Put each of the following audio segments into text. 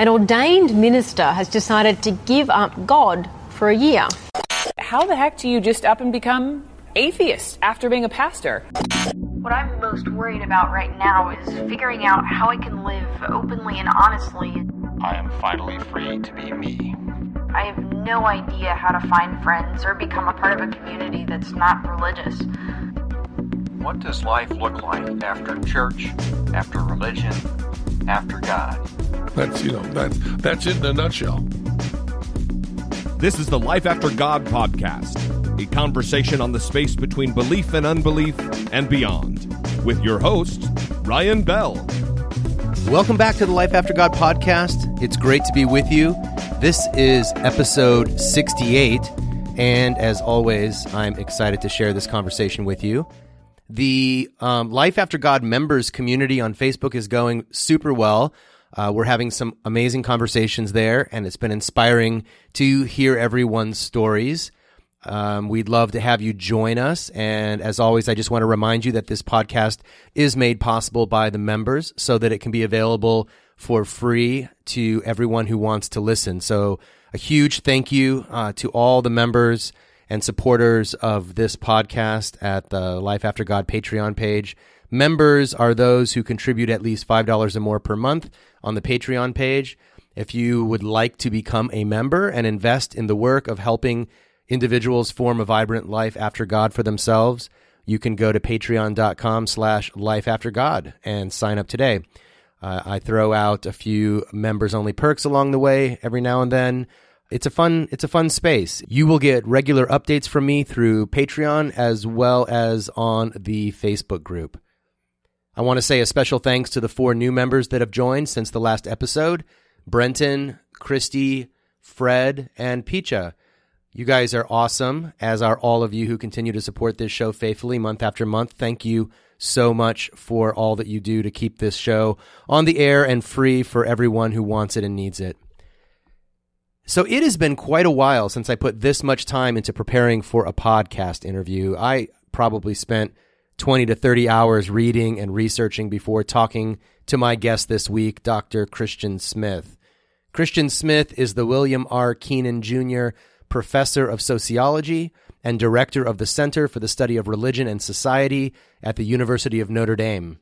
An ordained minister has decided to give up God for a year. How the heck do you just up and become atheist after being a pastor? What I'm most worried about right now is figuring out how I can live openly and honestly. I am finally free to be me. I have no idea how to find friends or become a part of a community that's not religious. What does life look like after church, after religion, after God? That's you know that's that's it in a nutshell. This is the Life After God podcast, a conversation on the space between belief and unbelief and beyond, with your host Ryan Bell. Welcome back to the Life After God podcast. It's great to be with you. This is episode 68, and as always, I'm excited to share this conversation with you. The um, Life After God members community on Facebook is going super well. Uh, we're having some amazing conversations there, and it's been inspiring to hear everyone's stories. Um, we'd love to have you join us. And as always, I just want to remind you that this podcast is made possible by the members so that it can be available for free to everyone who wants to listen. So, a huge thank you uh, to all the members and supporters of this podcast at the Life After God Patreon page. Members are those who contribute at least $5 or more per month on the Patreon page. If you would like to become a member and invest in the work of helping individuals form a vibrant life after God for themselves, you can go to patreon.com slash life after God and sign up today. Uh, I throw out a few members only perks along the way every now and then. It's a fun it's a fun space. You will get regular updates from me through Patreon as well as on the Facebook group. I want to say a special thanks to the four new members that have joined since the last episode Brenton, Christy, Fred, and Picha. You guys are awesome, as are all of you who continue to support this show faithfully month after month. Thank you so much for all that you do to keep this show on the air and free for everyone who wants it and needs it. So it has been quite a while since I put this much time into preparing for a podcast interview. I probably spent 20 to 30 hours reading and researching before talking to my guest this week, Dr. Christian Smith. Christian Smith is the William R. Keenan Jr. Professor of Sociology and Director of the Center for the Study of Religion and Society at the University of Notre Dame.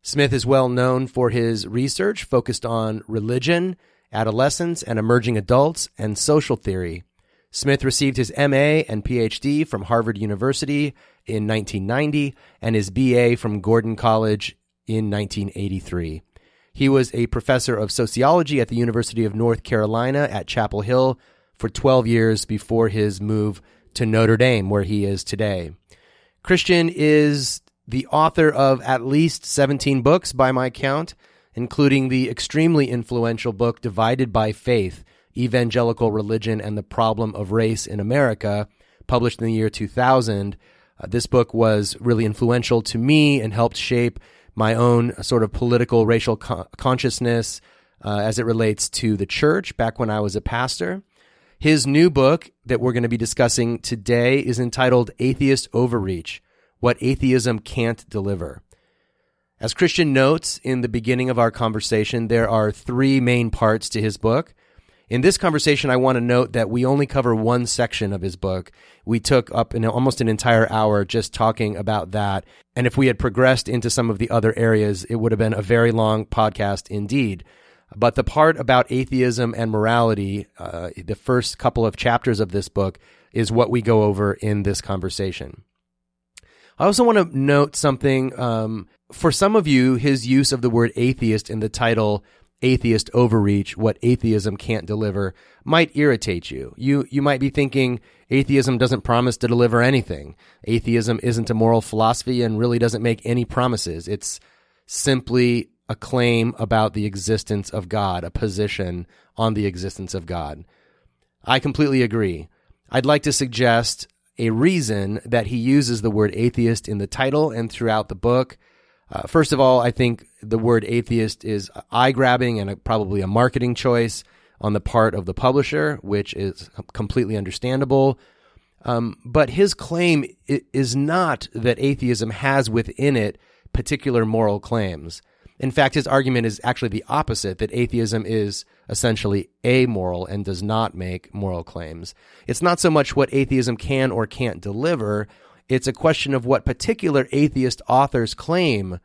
Smith is well known for his research focused on religion adolescents and emerging adults, and social theory. Smith received his MA and PhD from Harvard University in 1990 and his BA from Gordon College in 1983. He was a professor of sociology at the University of North Carolina at Chapel Hill for 12 years before his move to Notre Dame, where he is today. Christian is the author of at least 17 books by my count, including the extremely influential book Divided by Faith Evangelical Religion and the Problem of Race in America, published in the year 2000. Uh, this book was really influential to me and helped shape my own sort of political racial co- consciousness uh, as it relates to the church back when I was a pastor. His new book that we're going to be discussing today is entitled Atheist Overreach What Atheism Can't Deliver. As Christian notes in the beginning of our conversation, there are three main parts to his book. In this conversation, I want to note that we only cover one section of his book. We took up an, almost an entire hour just talking about that. And if we had progressed into some of the other areas, it would have been a very long podcast indeed. But the part about atheism and morality, uh, the first couple of chapters of this book, is what we go over in this conversation. I also want to note something. Um, for some of you, his use of the word atheist in the title atheist overreach what atheism can't deliver might irritate you. You you might be thinking atheism doesn't promise to deliver anything. Atheism isn't a moral philosophy and really doesn't make any promises. It's simply a claim about the existence of god a position on the existence of god. I completely agree. I'd like to suggest a reason that he uses the word atheist in the title and throughout the book. Uh, first of all, I think the word atheist is eye grabbing and a, probably a marketing choice on the part of the publisher, which is completely understandable. Um, but his claim is not that atheism has within it particular moral claims. In fact, his argument is actually the opposite that atheism is essentially amoral and does not make moral claims. It's not so much what atheism can or can't deliver, it's a question of what particular atheist authors claim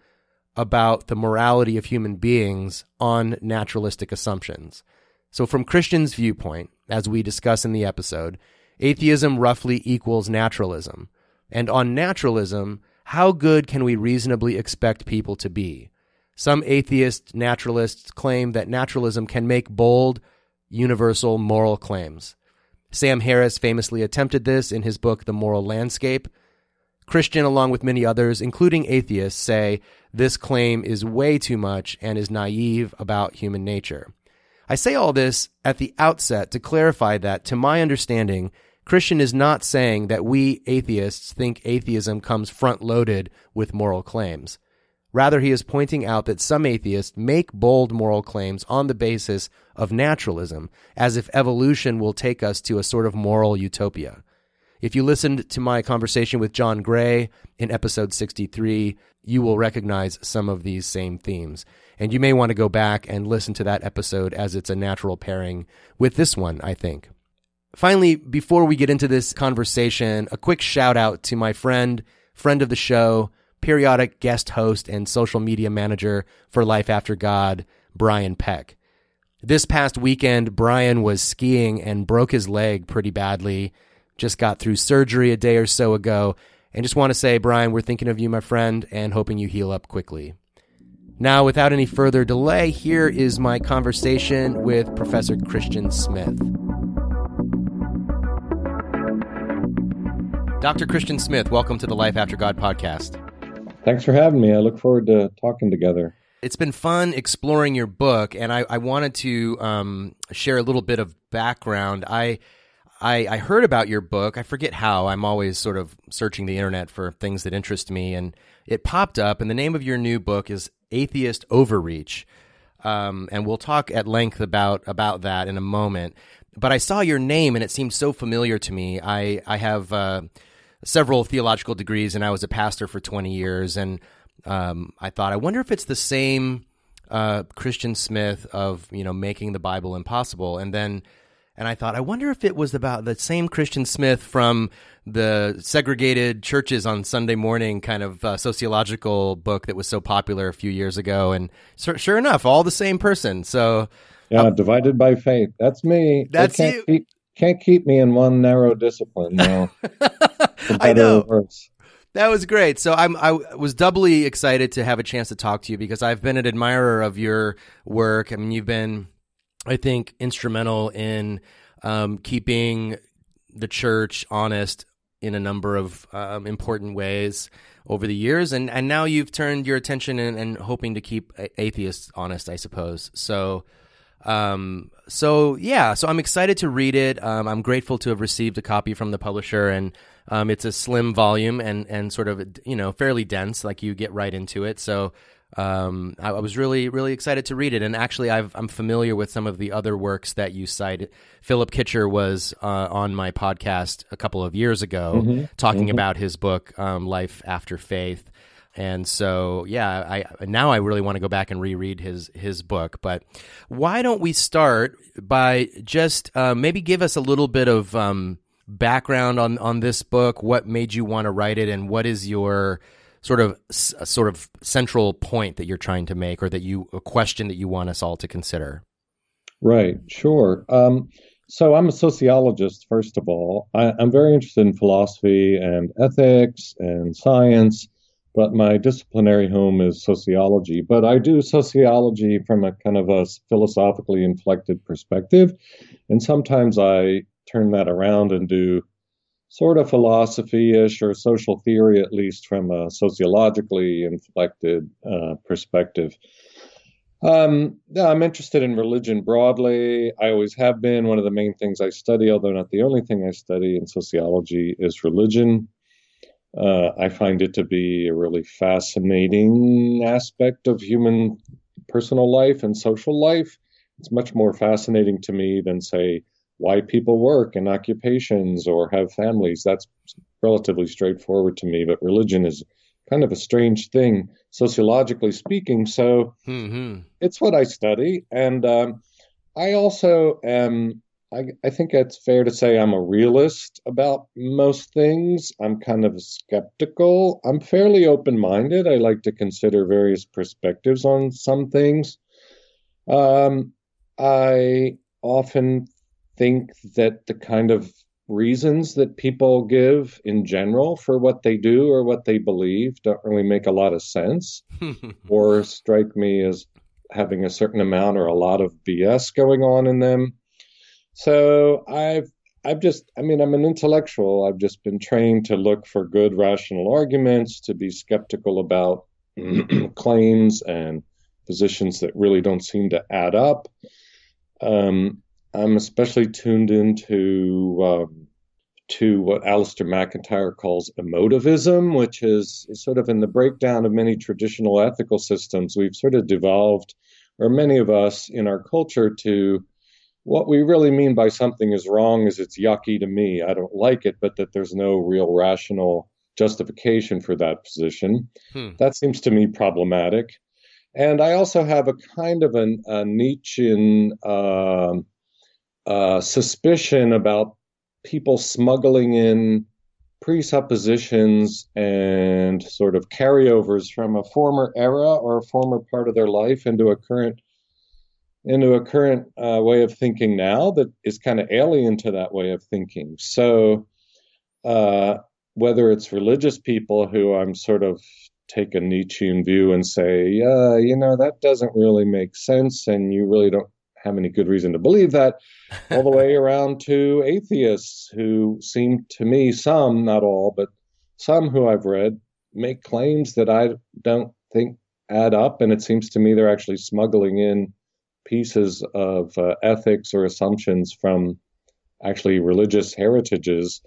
about the morality of human beings on naturalistic assumptions. So, from Christian's viewpoint, as we discuss in the episode, atheism roughly equals naturalism. And on naturalism, how good can we reasonably expect people to be? Some atheist naturalists claim that naturalism can make bold, universal moral claims. Sam Harris famously attempted this in his book, The Moral Landscape. Christian, along with many others, including atheists, say this claim is way too much and is naive about human nature. I say all this at the outset to clarify that, to my understanding, Christian is not saying that we atheists think atheism comes front loaded with moral claims. Rather, he is pointing out that some atheists make bold moral claims on the basis of naturalism, as if evolution will take us to a sort of moral utopia. If you listened to my conversation with John Gray in episode 63, you will recognize some of these same themes. And you may want to go back and listen to that episode as it's a natural pairing with this one, I think. Finally, before we get into this conversation, a quick shout out to my friend, friend of the show, periodic guest host and social media manager for Life After God, Brian Peck. This past weekend, Brian was skiing and broke his leg pretty badly. Just got through surgery a day or so ago. And just want to say, Brian, we're thinking of you, my friend, and hoping you heal up quickly. Now, without any further delay, here is my conversation with Professor Christian Smith. Dr. Christian Smith, welcome to the Life After God podcast. Thanks for having me. I look forward to talking together. It's been fun exploring your book, and I, I wanted to um, share a little bit of background. I, I, I heard about your book. I forget how. I'm always sort of searching the internet for things that interest me, and it popped up. And the name of your new book is Atheist Overreach, um, and we'll talk at length about about that in a moment. But I saw your name, and it seemed so familiar to me. I I have. Uh, several theological degrees, and I was a pastor for 20 years. And um, I thought, I wonder if it's the same uh, Christian Smith of you know making the Bible impossible. And then, and I thought, I wonder if it was about the same Christian Smith from the segregated churches on Sunday morning kind of uh, sociological book that was so popular a few years ago. And sure enough, all the same person. So. Yeah, um, divided by faith. That's me. That's you. Keep, can't keep me in one narrow discipline. No. I know. That was great. So I'm I was doubly excited to have a chance to talk to you because I've been an admirer of your work. I mean, you've been, I think, instrumental in um, keeping the church honest in a number of um, important ways over the years, and and now you've turned your attention and, and hoping to keep atheists honest, I suppose. So um, so yeah, so I'm excited to read it. Um, I'm grateful to have received a copy from the publisher, and um, it's a slim volume and and sort of you know fairly dense. Like you get right into it. So um, I, I, was really really excited to read it. And actually, i am familiar with some of the other works that you cited. Philip Kitcher was uh, on my podcast a couple of years ago mm-hmm. talking mm-hmm. about his book um, Life After Faith. And so, yeah, I now I really want to go back and reread his his book. But why don't we start by just uh, maybe give us a little bit of um, background on on this book? What made you want to write it, and what is your sort of sort of central point that you're trying to make, or that you a question that you want us all to consider? Right. Sure. Um, so I'm a sociologist, first of all. I, I'm very interested in philosophy and ethics and science but my disciplinary home is sociology. But I do sociology from a kind of a philosophically inflected perspective. And sometimes I turn that around and do sort of philosophy ish or social theory, at least from a sociologically inflected uh, perspective. Um, I'm interested in religion broadly. I always have been. One of the main things I study, although not the only thing I study in sociology, is religion. Uh, I find it to be a really fascinating aspect of human personal life and social life. It's much more fascinating to me than, say, why people work and occupations or have families. That's relatively straightforward to me, but religion is kind of a strange thing, sociologically speaking. So mm-hmm. it's what I study. And um, I also am. I, I think it's fair to say I'm a realist about most things. I'm kind of skeptical. I'm fairly open minded. I like to consider various perspectives on some things. Um, I often think that the kind of reasons that people give in general for what they do or what they believe don't really make a lot of sense or strike me as having a certain amount or a lot of BS going on in them. So I've I've just I mean I'm an intellectual. I've just been trained to look for good rational arguments, to be skeptical about claims and positions that really don't seem to add up. Um, I'm especially tuned into um, to what Alasdair MacIntyre calls emotivism, which is, is sort of in the breakdown of many traditional ethical systems. We've sort of devolved, or many of us in our culture, to what we really mean by something is wrong is it's yucky to me. I don't like it, but that there's no real rational justification for that position. Hmm. That seems to me problematic. And I also have a kind of an, a Nietzschean uh, uh, suspicion about people smuggling in presuppositions and sort of carryovers from a former era or a former part of their life into a current into a current uh, way of thinking now that is kind of alien to that way of thinking. So, uh, whether it's religious people who I'm sort of take a Nietzschean view and say, yeah, you know, that doesn't really make sense, and you really don't have any good reason to believe that, all the way around to atheists who seem to me, some, not all, but some who I've read, make claims that I don't think add up. And it seems to me they're actually smuggling in pieces of uh, ethics or assumptions from actually religious heritages.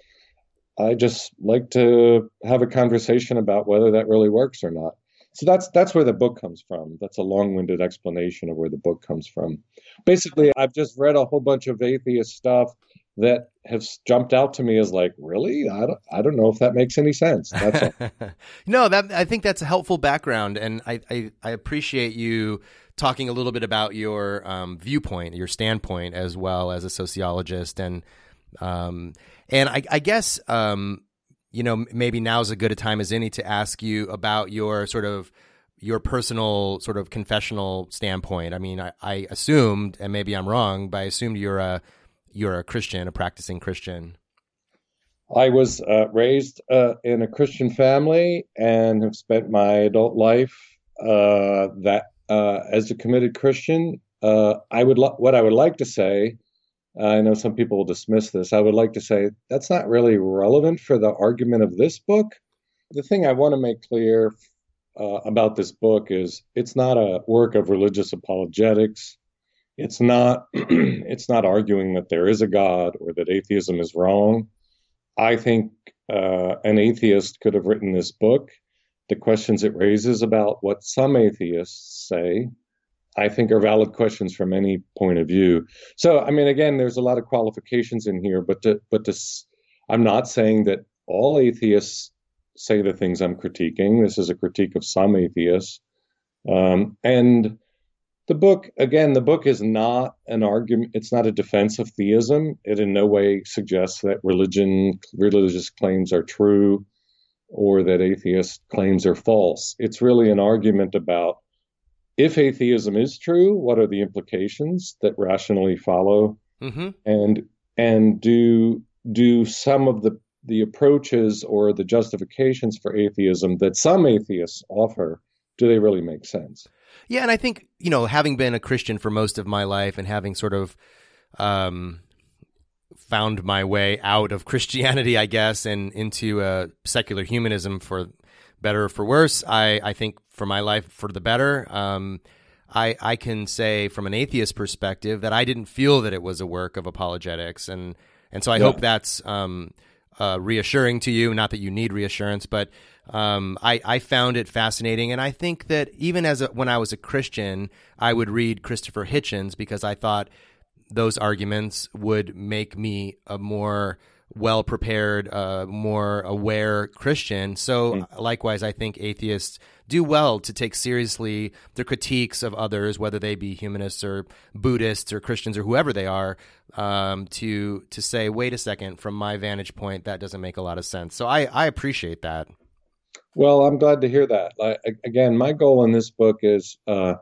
I just like to have a conversation about whether that really works or not. So that's that's where the book comes from. That's a long-winded explanation of where the book comes from. Basically, I've just read a whole bunch of atheist stuff that has jumped out to me as like, really? I don't, I don't know if that makes any sense. No, that I think that's a helpful background, and I, I, I appreciate you talking a little bit about your um, viewpoint, your standpoint, as well as a sociologist, and um, and I, I guess um, you know, maybe now's as good a time as any to ask you about your sort of your personal sort of confessional standpoint. I mean, I, I assumed, and maybe I'm wrong, but I assumed you're a you're a Christian, a practicing Christian. I was uh, raised uh, in a Christian family and have spent my adult life uh, that uh, as a committed Christian. Uh, I would lo- what I would like to say I know some people will dismiss this. I would like to say that's not really relevant for the argument of this book. The thing I want to make clear uh, about this book is it's not a work of religious apologetics. It's not it's not arguing that there is a God or that atheism is wrong. I think uh, an atheist could have written this book. The questions it raises about what some atheists say I think are valid questions from any point of view. So, I mean, again, there's a lot of qualifications in here, but to, but to, I'm not saying that all atheists say the things I'm critiquing. This is a critique of some atheists. Um, and the book, again, the book is not an argument, it's not a defense of theism. It in no way suggests that religion, religious claims are true or that atheist claims are false. It's really an argument about if atheism is true, what are the implications that rationally follow? Mm-hmm. And and do do some of the the approaches or the justifications for atheism that some atheists offer do they really make sense? Yeah, and I think you know, having been a Christian for most of my life and having sort of um, found my way out of Christianity, I guess, and into uh, secular humanism for better or for worse. I, I think for my life, for the better. Um, I, I can say from an atheist perspective that I didn't feel that it was a work of apologetics, and and so I yeah. hope that's um, uh, reassuring to you. Not that you need reassurance, but um, I, I found it fascinating, and I think that even as a, when I was a Christian, I would read Christopher Hitchens because I thought those arguments would make me a more well prepared, uh, more aware Christian. So, mm. likewise, I think atheists do well to take seriously the critiques of others, whether they be humanists or Buddhists or Christians or whoever they are, um, to to say, wait a second, from my vantage point, that doesn't make a lot of sense. So I, I appreciate that. Well, I'm glad to hear that. Again, my goal in this book is uh,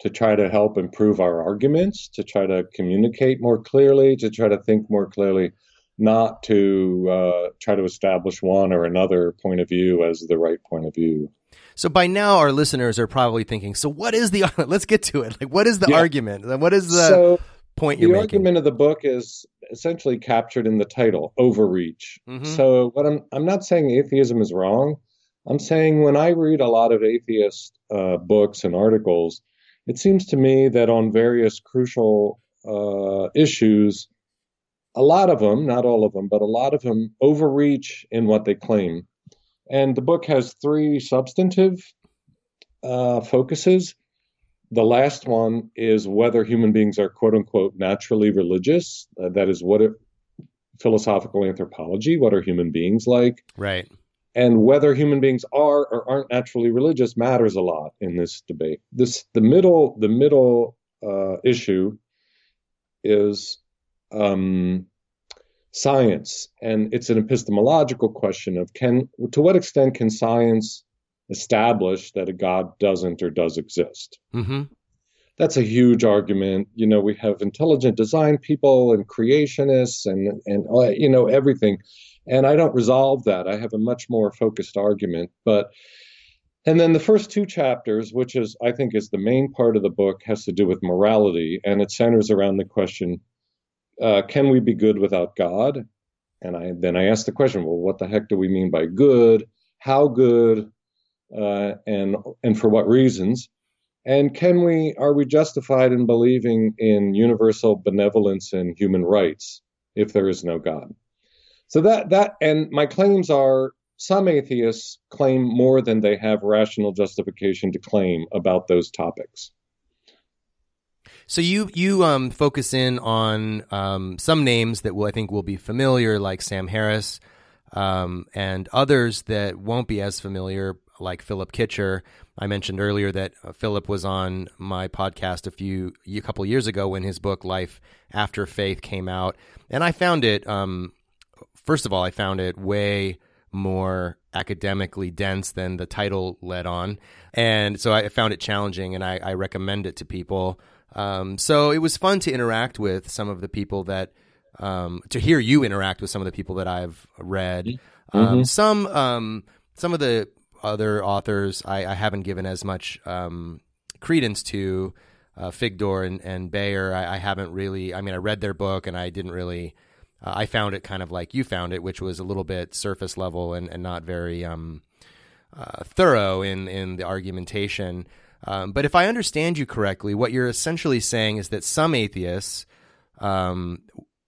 to try to help improve our arguments, to try to communicate more clearly, to try to think more clearly, not to uh, try to establish one or another point of view as the right point of view. So by now, our listeners are probably thinking, "So what is the? Let's get to it. Like, what is the yeah. argument? What is the so point you're the making?" The argument of the book is essentially captured in the title, "Overreach." Mm-hmm. So what I'm I'm not saying atheism is wrong. I'm saying when I read a lot of atheist uh, books and articles, it seems to me that on various crucial uh, issues, a lot of them, not all of them, but a lot of them overreach in what they claim. And the book has three substantive uh, focuses. The last one is whether human beings are quote unquote naturally religious. Uh, that is what it, philosophical anthropology. What are human beings like? Right and whether human beings are or aren't naturally religious matters a lot in this debate. This the middle the middle uh, issue is um, science, and it's an epistemological question of can to what extent can science establish that a God doesn't or does exist. Mm-hmm. That's a huge argument. You know, we have intelligent design people and creationists and and uh, you know everything and I don't resolve that. I have a much more focused argument. But and then the first two chapters, which is I think is the main part of the book, has to do with morality, and it centers around the question: uh, Can we be good without God? And I then I ask the question: Well, what the heck do we mean by good? How good? Uh, and and for what reasons? And can we are we justified in believing in universal benevolence and human rights if there is no God? So that that and my claims are some atheists claim more than they have rational justification to claim about those topics. So you you um, focus in on um, some names that will I think will be familiar, like Sam Harris, um, and others that won't be as familiar, like Philip Kitcher. I mentioned earlier that uh, Philip was on my podcast a few a couple years ago when his book Life After Faith came out, and I found it um, first of all, I found it way more academically dense than the title led on. And so I found it challenging and I, I recommend it to people. Um, so it was fun to interact with some of the people that, um, to hear you interact with some of the people that I've read. Mm-hmm. Um, some, um, some of the other authors I, I haven't given as much um, credence to. Uh, Figdor and, and Bayer, I, I haven't really. I mean, I read their book and I didn't really uh, I found it kind of like you found it, which was a little bit surface level and, and not very um, uh, thorough in, in the argumentation. Um, but if I understand you correctly, what you're essentially saying is that some atheists um,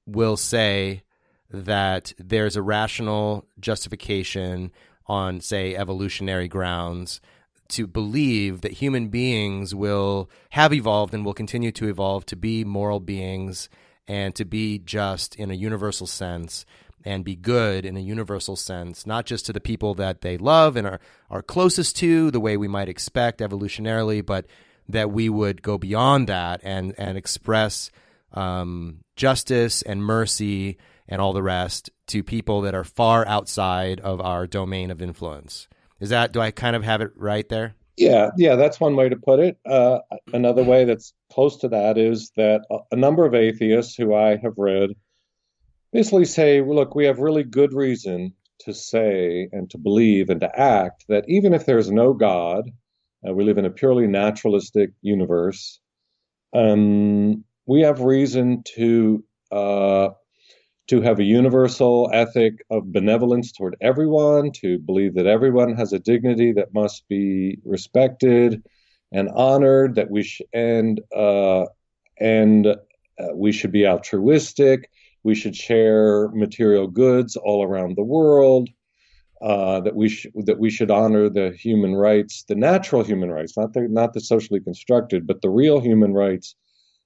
will say that there's a rational justification on, say, evolutionary grounds to believe that human beings will have evolved and will continue to evolve to be moral beings and to be just in a universal sense and be good in a universal sense, not just to the people that they love and are, are closest to the way we might expect evolutionarily, but that we would go beyond that and, and express um, justice and mercy and all the rest to people that are far outside of our domain of influence. Is that, do I kind of have it right there? Yeah, yeah, that's one way to put it. Uh, another way that's close to that is that a number of atheists who I have read basically say, look, we have really good reason to say and to believe and to act that even if there's no God, uh, we live in a purely naturalistic universe, um, we have reason to uh, to have a universal ethic of benevolence toward everyone, to believe that everyone has a dignity that must be respected and honored, that we sh- and uh, and uh, we should be altruistic. We should share material goods all around the world. Uh, that we sh- that we should honor the human rights, the natural human rights, not the not the socially constructed, but the real human rights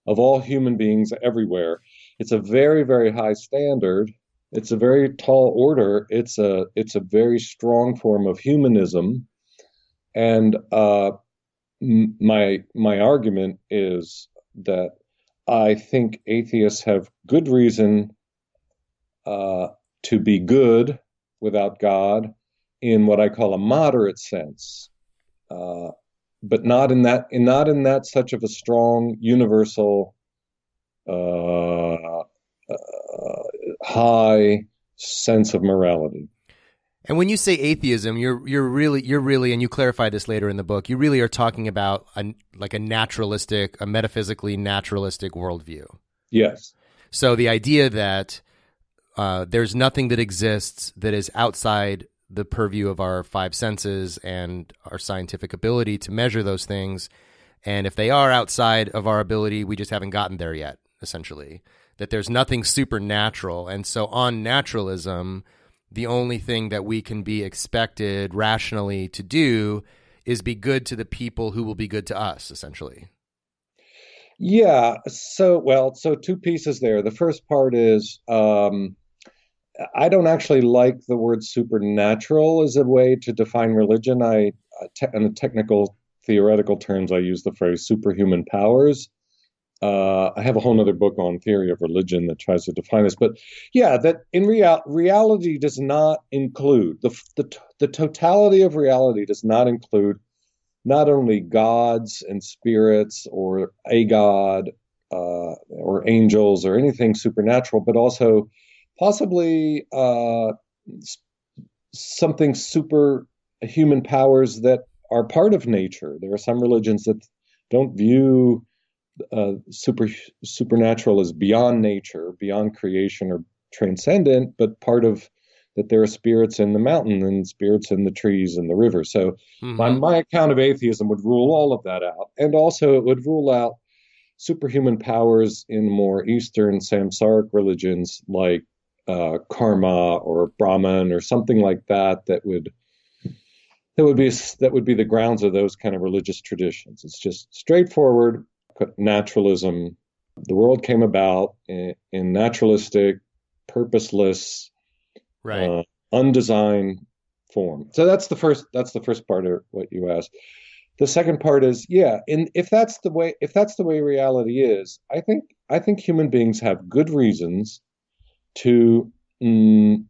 of all human beings everywhere. It's a very very high standard. It's a very tall order. It's a it's a very strong form of humanism. And uh, m- my my argument is that I think atheists have good reason uh, to be good without God in what I call a moderate sense, uh, but not in that in not in that such of a strong universal uh, uh, high sense of morality. And when you say atheism, you're you're really you're really, and you clarify this later in the book. You really are talking about a, like a naturalistic, a metaphysically naturalistic worldview. Yes. So the idea that uh, there's nothing that exists that is outside the purview of our five senses and our scientific ability to measure those things, and if they are outside of our ability, we just haven't gotten there yet. Essentially, that there's nothing supernatural, and so on naturalism the only thing that we can be expected rationally to do is be good to the people who will be good to us, essentially. Yeah. So, well, so two pieces there. The first part is um, I don't actually like the word supernatural as a way to define religion. I, te- in the technical theoretical terms, I use the phrase superhuman powers. Uh, I have a whole other book on theory of religion that tries to define this, but yeah, that in real reality does not include the, the the totality of reality does not include not only gods and spirits or a god uh, or angels or anything supernatural, but also possibly uh, something super human powers that are part of nature. There are some religions that don't view uh, super supernatural is beyond nature, beyond creation, or transcendent, but part of that there are spirits in the mountain and spirits in the trees and the river. So mm-hmm. my, my account of atheism would rule all of that out. And also it would rule out superhuman powers in more Eastern samsaric religions like uh, karma or Brahman or something like that that would that would be that would be the grounds of those kind of religious traditions. It's just straightforward naturalism. The world came about in, in naturalistic, purposeless, right. uh, undesigned form. So that's the first. That's the first part of what you asked. The second part is, yeah, and if that's the way, if that's the way reality is, I think I think human beings have good reasons to mm,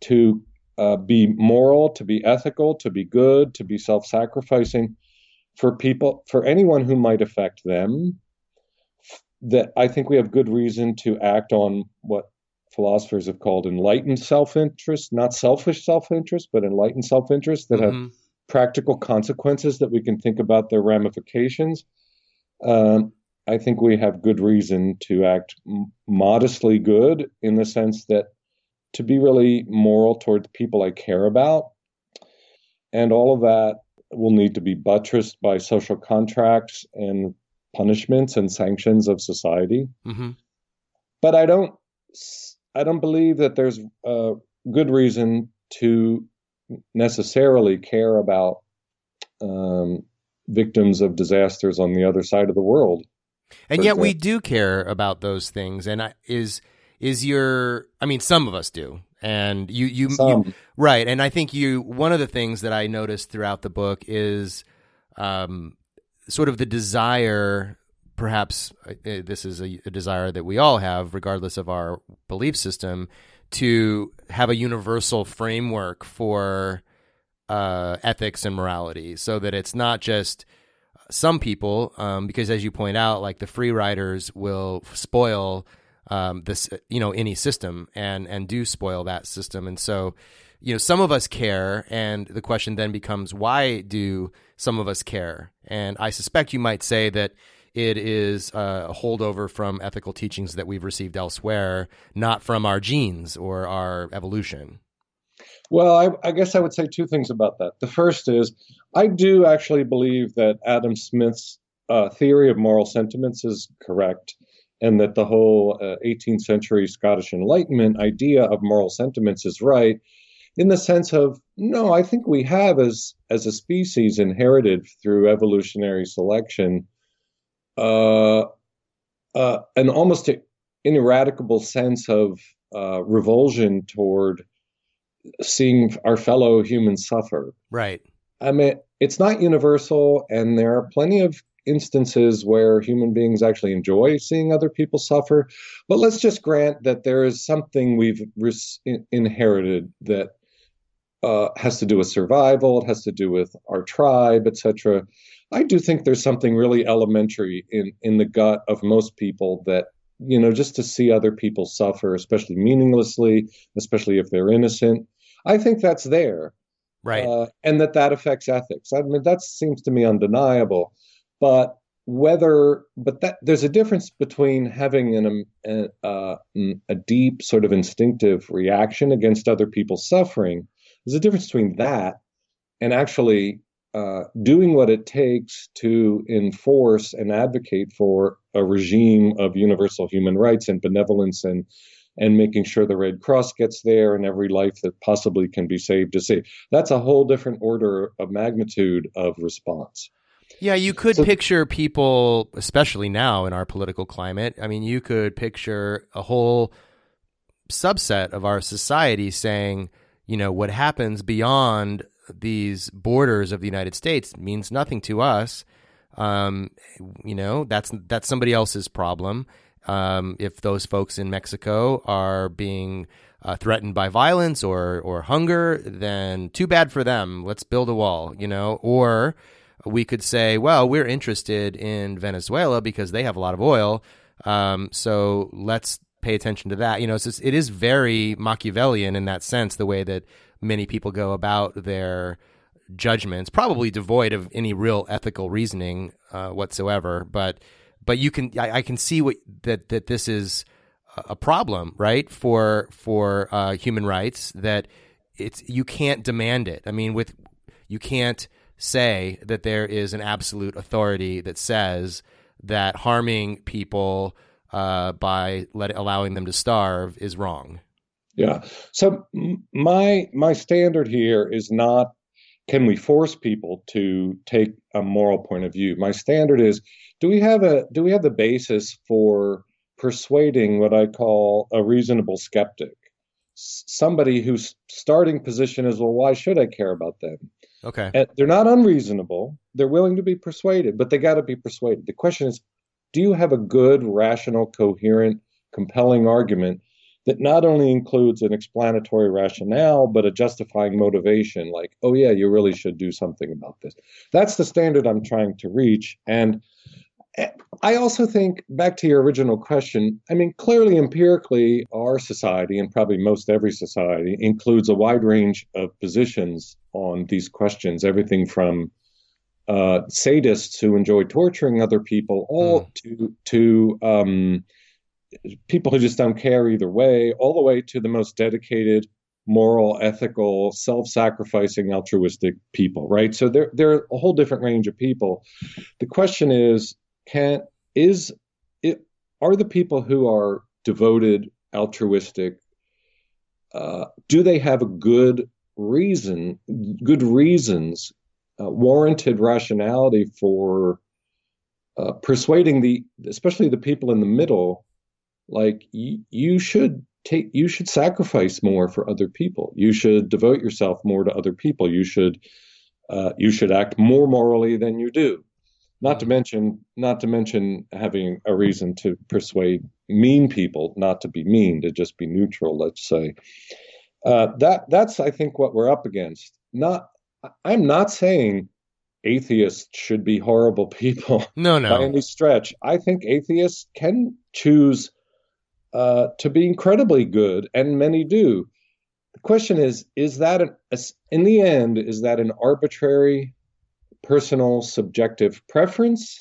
to uh, be moral, to be ethical, to be good, to be self-sacrificing for people, for anyone who might affect them, that I think we have good reason to act on what philosophers have called enlightened self interest, not selfish self interest, but enlightened self interest that mm-hmm. have practical consequences that we can think about their ramifications. Um, I think we have good reason to act m- modestly good in the sense that to be really moral toward the people I care about. And all of that will need to be buttressed by social contracts and punishments and sanctions of society. Mm-hmm. But I don't, I don't believe that there's a good reason to necessarily care about um, victims of disasters on the other side of the world. And yet, example. we do care about those things. And I, is is your? I mean, some of us do and you you, you, right. And i think you one of the things that i noticed throughout the book is um, sort of the desire perhaps uh, uh, this is a, a, desire that we all have regardless of our belief system to have a universal framework for uh, ethics and morality. So that it's not just some people um, because as you point out like the free riders will spoil um, this you know any system and and do spoil that system. And so you know some of us care and the question then becomes why do some of us care? And i suspect you might say that it is a holdover from ethical teachings that we've received elsewhere not from our genes or our evolution. Well I, I guess i would say two things about that. The first is i do actually believe that adam smith's uh, theory of moral sentiments is correct and that the whole uh, 18th century Scottish Enlightenment idea of moral sentiments is right in the sense of no, I think we have as as a species inherited through evolutionary selection uh, uh, an almost ineradicable sense of uh, revulsion toward seeing our fellow humans suffer. Right. I mean, it's not universal, and there are plenty of instances where human beings actually enjoy seeing other people suffer. But let's just grant that there is something we've res- inherited that uh, has to do with survival, it has to do with our tribe, etc. I do think there's something really elementary in in the gut of most people that you know just to see other people suffer, especially meaninglessly, especially if they're innocent. I think that's there, right? Uh, and that that affects ethics. I mean, that seems to me undeniable. But whether, but that there's a difference between having an, a, uh, a deep sort of instinctive reaction against other people's suffering. There's a difference between that and actually uh, doing what it takes to enforce and advocate for a regime of universal human rights and benevolence and and making sure the Red Cross gets there and every life that possibly can be saved is saved. That's a whole different order of magnitude of response. Yeah, you could so, picture people, especially now in our political climate. I mean, you could picture a whole subset of our society saying, you know, what happens beyond these borders of the United States means nothing to us. Um, you know, that's that's somebody else's problem. Um, if those folks in Mexico are being uh, threatened by violence or or hunger, then too bad for them. Let's build a wall, you know. Or we could say, well, we're interested in Venezuela because they have a lot of oil, um, so let's pay attention to that. You know, just, it is very Machiavellian in that sense, the way that many people go about their judgments, probably devoid of any real ethical reasoning uh, whatsoever. But but you can I, I, can see what that that this is a problem, right? For for uh, human rights that it's you can't demand it. I mean, with you can't say that there is an absolute authority that says that harming people uh, by let, allowing them to starve is wrong. Yeah. So my my standard here is not can we force people to take a moral point of view. My standard is do we have a do we have the basis for persuading what I call a reasonable skeptic, somebody whose starting position is well why should I care about them? Okay. And they're not unreasonable. They're willing to be persuaded, but they got to be persuaded. The question is, do you have a good, rational, coherent, compelling argument that not only includes an explanatory rationale, but a justifying motivation, like, oh, yeah, you really should do something about this? That's the standard I'm trying to reach. And eh, I also think, back to your original question, I mean, clearly empirically, our society, and probably most every society, includes a wide range of positions on these questions, everything from uh, sadists who enjoy torturing other people, all mm. to to um, people who just don't care either way, all the way to the most dedicated, moral, ethical, self-sacrificing, altruistic people. Right. So there there are a whole different range of people. The question is, can is it are the people who are devoted, altruistic, uh, do they have a good reason, good reasons, uh, warranted rationality for uh, persuading the, especially the people in the middle, like y- you should take, you should sacrifice more for other people. You should devote yourself more to other people. You should, uh, you should act more morally than you do. Not to mm-hmm. mention, not to mention having a reason to persuade mean people not to be mean, to just be neutral. Let's say uh, that that's I think what we're up against. Not I'm not saying atheists should be horrible people. No, no. By any stretch, I think atheists can choose uh, to be incredibly good, and many do. The question is: Is that an, in the end? Is that an arbitrary, personal, subjective preference,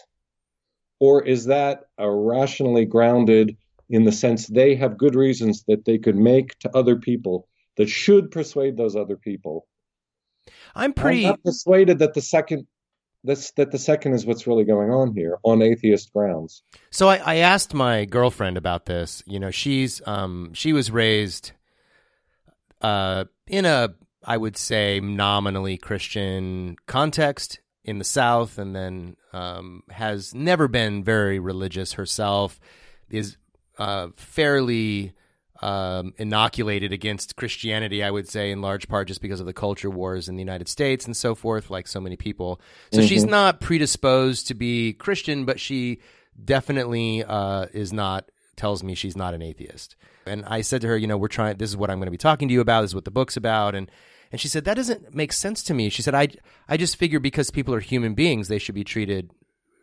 or is that a rationally grounded? In the sense they have good reasons that they could make to other people that should persuade those other people. I'm pretty I'm persuaded that the second this that the second is what's really going on here on atheist grounds. So I, I asked my girlfriend about this. You know, she's um she was raised uh in a I would say nominally Christian context in the South, and then um, has never been very religious herself. Is uh, fairly um, inoculated against Christianity, I would say, in large part just because of the culture wars in the United States and so forth, like so many people. So she's not predisposed to be Christian, but she definitely uh, is not, tells me she's not an atheist. And I said to her, you know, we're trying, this is what I'm going to be talking to you about, this is what the book's about. And and she said, that doesn't make sense to me. She said, I, I just figure because people are human beings, they should be treated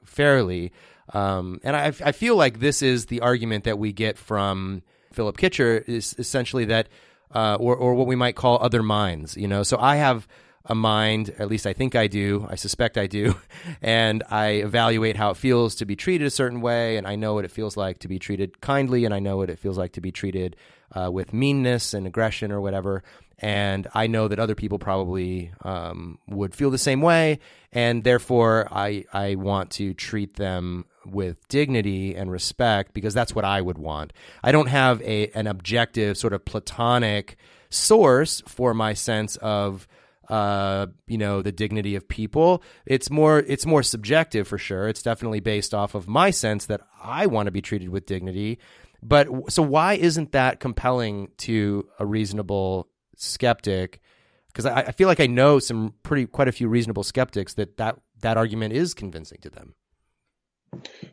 fairly. Um, and I, I feel like this is the argument that we get from Philip Kitcher is essentially that, uh, or, or what we might call other minds, you know. So I have a mind, at least I think I do, I suspect I do, and I evaluate how it feels to be treated a certain way, and I know what it feels like to be treated kindly, and I know what it feels like to be treated uh, with meanness and aggression or whatever. And I know that other people probably um, would feel the same way, and therefore I I want to treat them with dignity and respect because that's what I would want. I don't have a an objective sort of platonic source for my sense of uh, you know the dignity of people. It's more it's more subjective for sure. It's definitely based off of my sense that i want to be treated with dignity. But so why isn't that compelling to a reasonable skeptic because I, I feel like i know some pretty quite a few reasonable skeptics that that that argument is convincing to them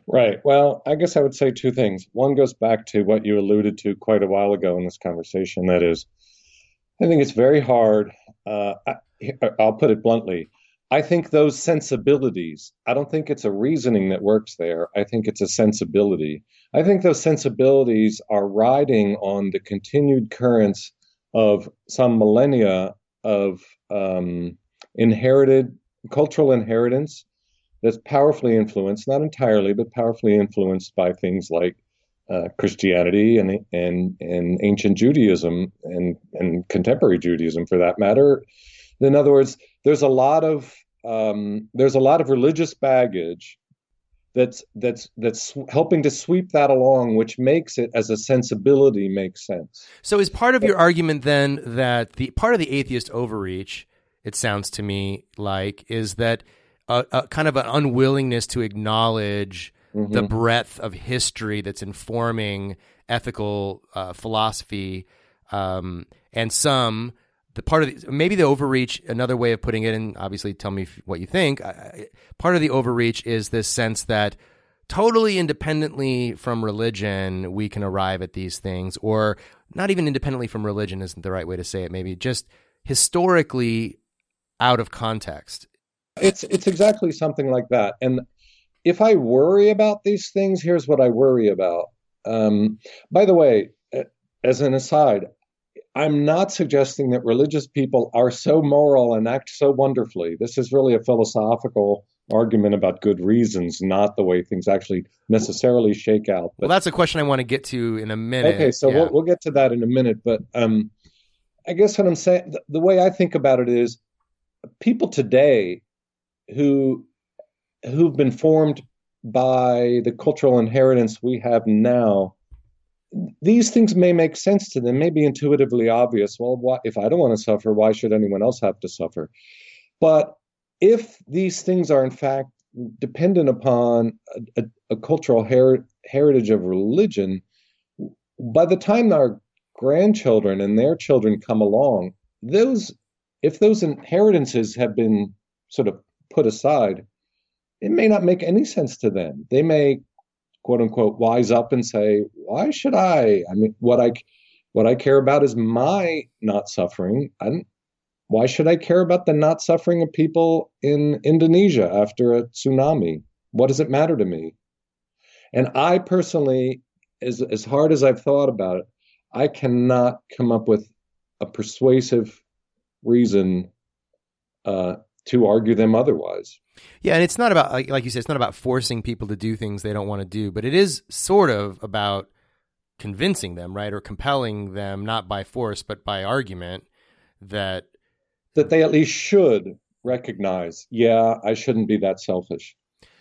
Right. Well, I guess I would say two things. One goes back to what you alluded to quite a while ago in this conversation. That is, I think it's very hard. Uh, I, I'll put it bluntly. I think those sensibilities, I don't think it's a reasoning that works there. I think it's a sensibility. I think those sensibilities are riding on the continued currents of some millennia of um, inherited cultural inheritance that's powerfully influenced, not entirely, but powerfully influenced by things like uh, Christianity and and and ancient Judaism and and contemporary Judaism, for that matter. In other words, there's a lot of um, there's a lot of religious baggage that's that's that's helping to sweep that along, which makes it as a sensibility makes sense. So, is part of your argument then that the part of the atheist overreach? It sounds to me like is that a, a kind of an unwillingness to acknowledge mm-hmm. the breadth of history that's informing ethical uh, philosophy, um, and some the part of the, maybe the overreach. Another way of putting it, and obviously tell me what you think. part of the overreach is this sense that totally independently from religion we can arrive at these things, or not even independently from religion isn't the right way to say it. Maybe just historically out of context it's it's exactly something like that. And if I worry about these things, here's what I worry about. Um, by the way, as an aside, I'm not suggesting that religious people are so moral and act so wonderfully. This is really a philosophical argument about good reasons, not the way things actually necessarily shake out. But, well, that's a question I want to get to in a minute. Okay, so yeah. we'll, we'll, get to that in a minute. But um, I guess what I'm saying, the, the way I think about it is people today who who've been formed by the cultural inheritance we have now these things may make sense to them may be intuitively obvious well why, if i don't want to suffer why should anyone else have to suffer but if these things are in fact dependent upon a, a, a cultural her- heritage of religion by the time our grandchildren and their children come along those if those inheritances have been sort of put aside, it may not make any sense to them. They may, quote unquote, wise up and say, "Why should I? I mean, what I what I care about is my not suffering. And why should I care about the not suffering of people in Indonesia after a tsunami? What does it matter to me?" And I personally, as as hard as I've thought about it, I cannot come up with a persuasive reason uh, to argue them otherwise. Yeah, and it's not about like, like you said, it's not about forcing people to do things they don't want to do, but it is sort of about convincing them, right, or compelling them not by force but by argument that that they at least should recognize, yeah, I shouldn't be that selfish.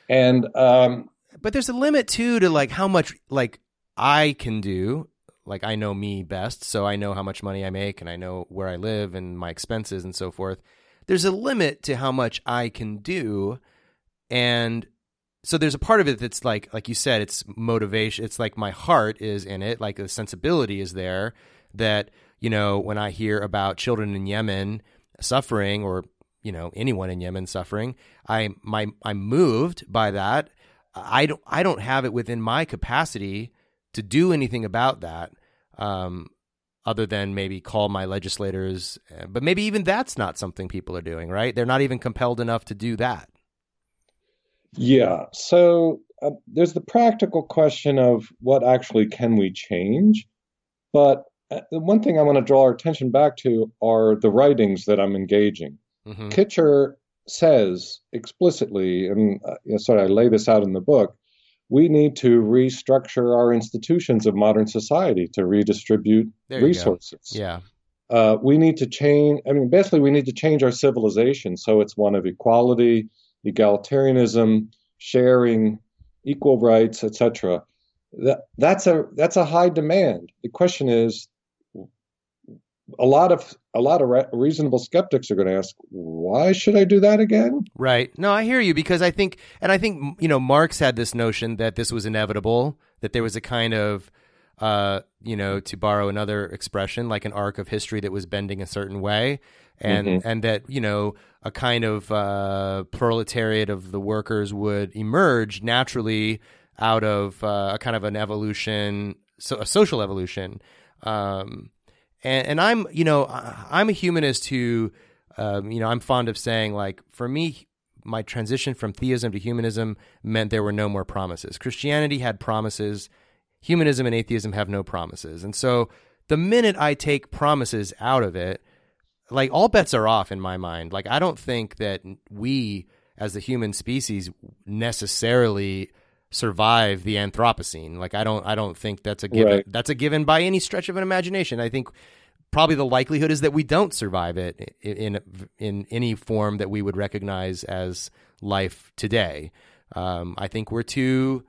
And um but there's a limit too to like how much like I can do. Like I know me best, so I know how much money I make and I know where I live and my expenses and so forth there's a limit to how much I can do. And so there's a part of it that's like like you said it's motivation it's like my heart is in it like the sensibility is there that you know when i hear about children in yemen suffering or you know anyone in yemen suffering i my i'm moved by that i don't i don't have it within my capacity to do anything about that um, other than maybe call my legislators but maybe even that's not something people are doing right they're not even compelled enough to do that Yeah. So uh, there's the practical question of what actually can we change. But uh, the one thing I want to draw our attention back to are the writings that I'm engaging. Mhm. Kitcher says explicitly, and uh, sorry, I lay this out in the book, we need to restructure our institutions of modern society to redistribute go. resources. yeah Uh, we need to change, I mean, basically, we need to change our civilization so it's one of equality, egalitarianism, sharing, equal rights, etc. That, that's a that's a high demand. The question is, a lot of a lot of re- reasonable skeptics are going to ask, why should I do that again? Right. No, I hear you because I think, and I think, you know, Marx had this notion that this was inevitable, that there was a kind of, uh, you know, to borrow another expression, like an arc of history that was bending a certain way. And, Mhm. and that, you know, a kind of, uh, proletariat of the workers would emerge naturally out of, uh, a kind of an evolution, so a social evolution. Um, and, and I'm, you know, I'm a humanist who, um, you know, I'm fond of saying like, for me, my transition from theism to humanism meant there were no more promises. Christianity had promises. Humanism and atheism have no promises. And so the minute I take promises out of it, like all bets are off in my mind. Like I don't think that we as the human species necessarily survive the Anthropocene. Like I don't I don't think that's a given Right. that's a given by any stretch of an imagination. I think probably the likelihood is that we don't survive it in in, in any form that we would recognize as life today. Um, I think we're too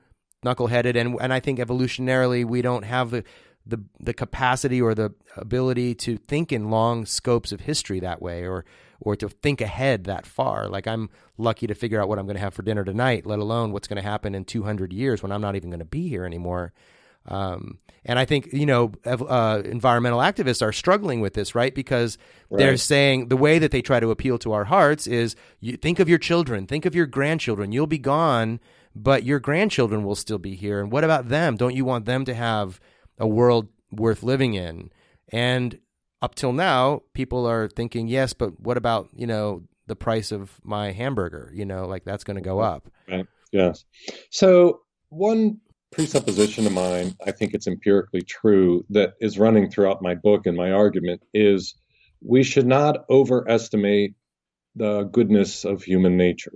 knuckleheaded, and and I think evolutionarily we don't have the the the capacity or the ability to think in long scopes of history that way, or or to think ahead that far. Like I'm lucky to figure out what I'm going to have for dinner tonight, let alone what's going to happen in 200 years when I'm not even going to be here anymore. Um, and I think you know ev- uh, environmental activists are struggling with this, right? Because they're saying the way that they try to appeal to our hearts is you think of your children, think of your grandchildren. You'll be gone, but your grandchildren will still be here. And what about them? Don't you want them to have a world worth living in? And up till now, people are thinking, yes, but what about you know the price of my hamburger? You know, like that's going to go up. Right. Yes. So one presupposition of mine, I think it's empirically true, that is running throughout my book and my argument is we should not overestimate the goodness of human nature.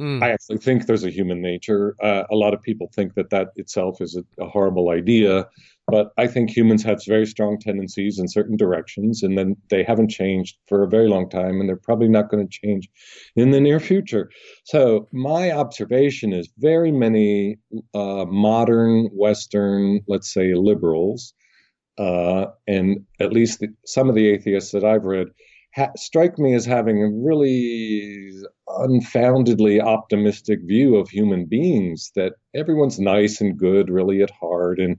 Hmm. I actually think there's a human nature. Uh, a lot of people think that that itself is a, a horrible idea, but I think humans have very strong tendencies in certain directions, and then they haven't changed for a very long time, and they're probably not going to change in the near future. So my observation is very many uh, modern Western, let's say, liberals, uh, and at least the, some of the atheists that I've read ha- strike me as having a really unfoundedly optimistic view of human beings that everyone's nice and good really at heart and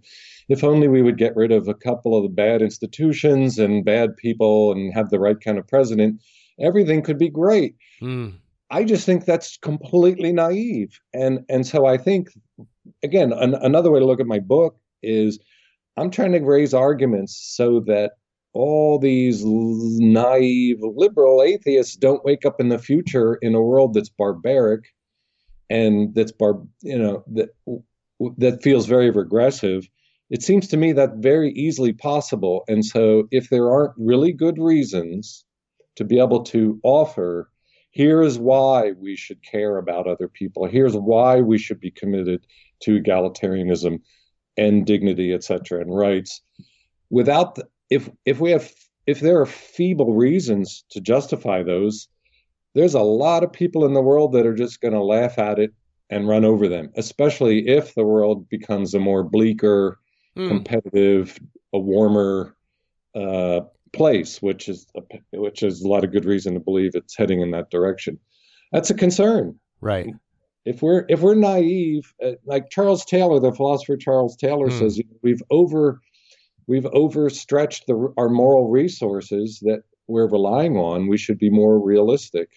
if only we would get rid of a couple of the bad institutions and bad people and have the right kind of president everything could be great Hmm. I just think that's completely naive. And and so I think again an, another way to look at my book is I'm trying to raise arguments so that all these naive liberal atheists don't wake up in the future in a world that's barbaric and that's bar you know that that feels very regressive. It seems to me that very easily possible. And so if there aren't really good reasons to be able to offer here is why we should care about other people. Here's why we should be committed to egalitarianism and dignity etc and rights. Without if if we have if there are feeble reasons to justify those there's a lot of people in the world that are just going to laugh at it and run over them especially if the world becomes a more bleaker Hmm. competitive a warmer uh, place which is which is a lot of good reason to believe it's heading in that direction that's a concern Right. if we're if we're naive, uh, like Charles Taylor, the philosopher Charles Taylor Hmm. says, we've over we've overstretched the, our moral resources that we're relying on. We should be more realistic.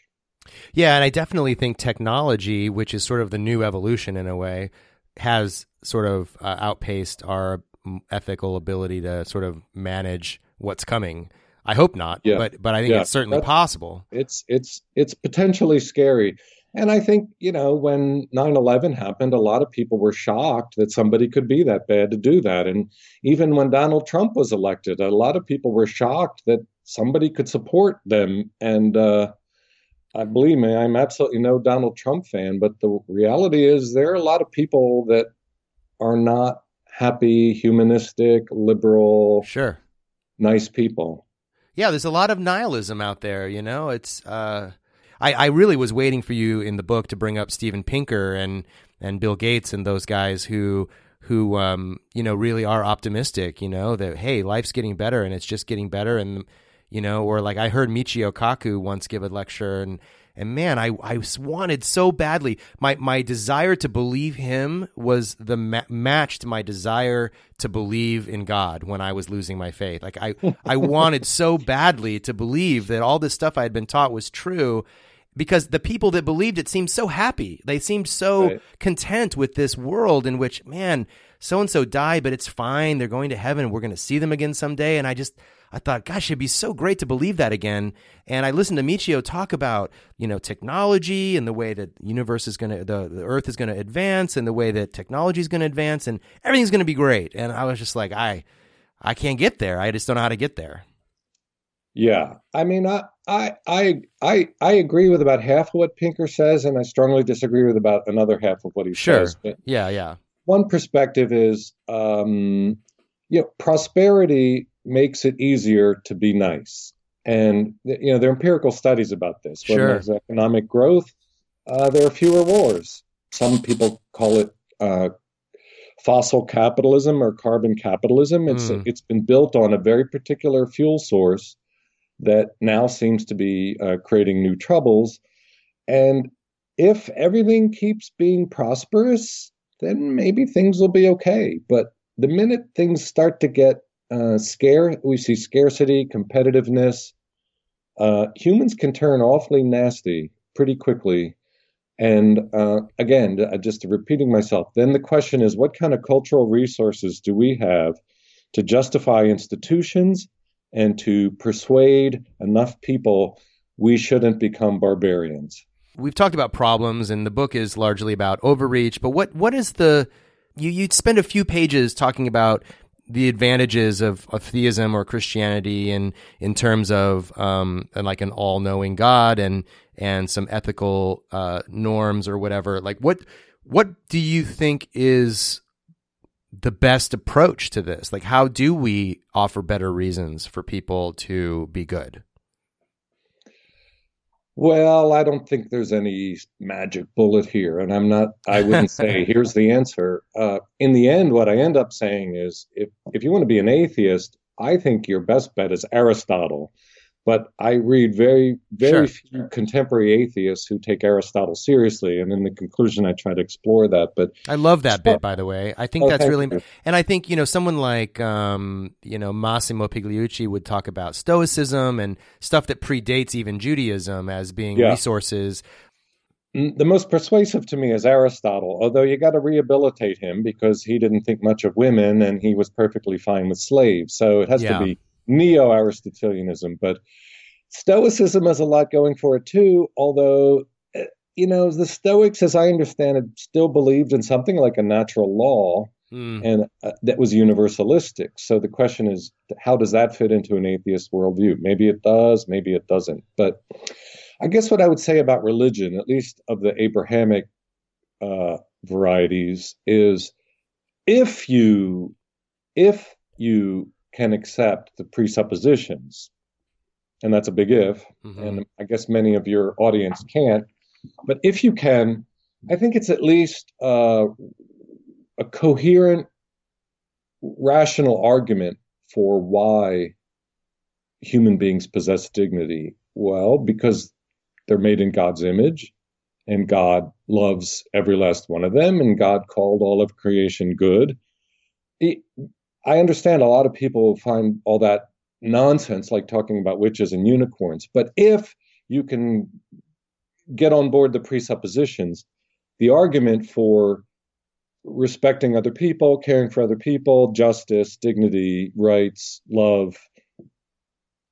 Yeah, and I definitely think technology, which is sort of the new evolution in a way, has sort of uh, outpaced our ethical ability to sort of manage what's coming. I hope not, Yeah. but but I think Yeah. it's certainly That- possible. It's it's it's potentially scary. And I think, you know, when 9/11 happened, a lot of people were shocked that somebody could be that bad to do that. And even when Donald Trump was elected, a lot of people were shocked that somebody could support them. And uh, I believe me, I'm absolutely no Donald Trump fan, but the reality is there are a lot of people that are not happy, humanistic, liberal, Sure. nice people. Yeah, there's a lot of nihilism out there. You know, it's. Uh, I I really was waiting for you in the book to bring up Steven Pinker and and Bill Gates and those guys who who um you know really are optimistic. You know that hey, life's getting better and it's just getting better and you know or like I heard Michio Kaku once give a lecture and. And man, I, I wanted so badly. My my desire to believe him was the ma- matched my desire to believe in God when I was losing my faith. Like I I wanted so badly to believe that all this stuff I had been taught was true because the people that believed it seemed so happy. They seemed so Right. content with this world in which, man, so and so died, but it's fine. They're going to heaven. We're going to see them again someday. And I just, I thought, gosh, it'd be so great to believe that again. And I listened to Michio talk about, you know, technology and the way that the universe is going to, the, the earth is going to advance and the way that technology is going to advance and everything's going to be great. And I was just like, I, I can't get there. I just don't know how to get there. Yeah, I mean, I, I, I, I, I agree with about half of what Pinker says, and I strongly disagree with about another half of what he Sure. says. But Yeah. Yeah. one perspective is, um, you know, prosperity makes it easier to be nice, and you know there are empirical studies about this. When Sure. there's economic growth, uh, there are fewer wars. Some people call it uh, fossil capitalism or carbon capitalism. It's Mm. it's been built on a very particular fuel source that now seems to be uh, creating new troubles. And if everything keeps being prosperous, then maybe things will be okay. But the minute things start to get uh, scare, we see scarcity, competitiveness. Uh, humans can turn awfully nasty pretty quickly. And uh, again, just repeating myself, then the question is what kind of cultural resources do we have to justify institutions and to persuade enough people we shouldn't become barbarians? we've talked about problems and the book is largely about overreach but what what is the you you spend a few pages talking about the advantages of, of theism or Christianity in in terms of um and like an all knowing God and and some ethical uh, norms or whatever like what what do you think is the best approach to this like how do we offer better reasons for people to be good Well, I don't think there's any magic bullet here, and I'm not. I wouldn't say here's the answer. Uh, in the end, what I end up saying is, if if you want to be an atheist, I think your best bet is Aristotle. But I read very very few contemporary atheists who take Aristotle seriously, and in the conclusion, I try to explore that. But I love that bit, by the way. I think Oh, that's really, you. and I think you know someone like um, you know Massimo Pigliucci would talk about Stoicism and stuff that predates even Judaism as being Yeah. resources. Mm, The most persuasive to me is Aristotle, although you got to rehabilitate him because he didn't think much of women and he was perfectly fine with slaves. So it has Yeah. to be neo Aristotelianism. But Stoicism has a lot going for it too, although, eh, you know, the Stoics, as I understand it, still believed in something like a natural law Mm. and uh, that was universalistic. So the question is, how does that fit into an atheist worldview? Maybe it does, maybe it doesn't. But I guess what I would say about religion, at least of the Abrahamic uh, varieties, is if you if you can accept the presuppositions, and that's a big if, Mhm. and I guess many of your audience can't, but if you can, I think it's at least uh, a coherent, rational argument for why human beings possess dignity. Well, because they're made in God's image, and God loves every last one of them, and God called all of creation good. It, I understand a lot of people find all that nonsense, like talking about witches and unicorns. But if you can get on board the presuppositions, the argument for respecting other people, caring for other people, justice, dignity, rights, love,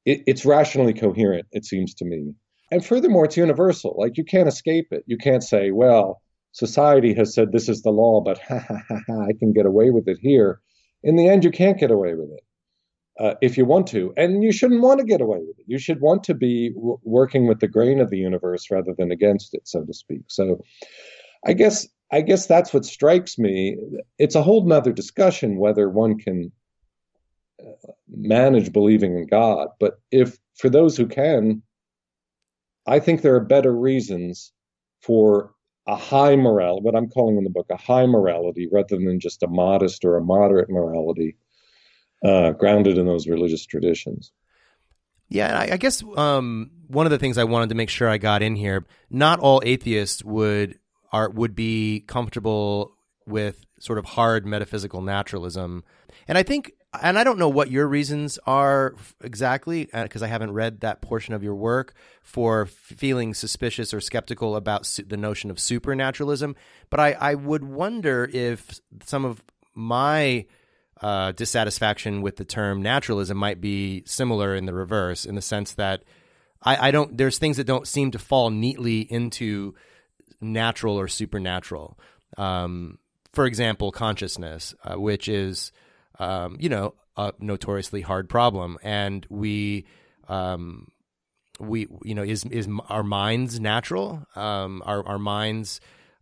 it, it's rationally coherent, it seems to me. And furthermore, it's universal. Like you can't escape it. You can't say, well, society has said this is the law, but ha ha ha ha, I can get away with it here. In the end, you can't get away with it uh, if you want to. And you shouldn't want to get away with it. You should want to be w- working with the grain of the universe rather than against it, so to speak. So I guess I guess that's what strikes me. It's a whole nother discussion whether one can uh, manage believing in God. But if for those who can, I think there are better reasons for a high morality, what I'm calling in the book a high morality, rather than just a modest or a moderate morality, uh, grounded in those religious traditions. Yeah, I, I guess um, one of the things I wanted to make sure I got in here: not all atheists would are would be comfortable with sort of hard metaphysical naturalism, and I think, and I don't know what your reasons are exactly because uh, I haven't read that portion of your work for feeling suspicious or skeptical about su- the notion of supernaturalism, but I, I would wonder if some of my uh, dissatisfaction with the term naturalism might be similar in the reverse, in the sense that I, I, don't. There's things that don't seem to fall neatly into natural or supernatural. Um, for example, consciousness, uh, which is, um, you know, a notoriously hard problem, and we. Um, we you know is is our minds natural um our our minds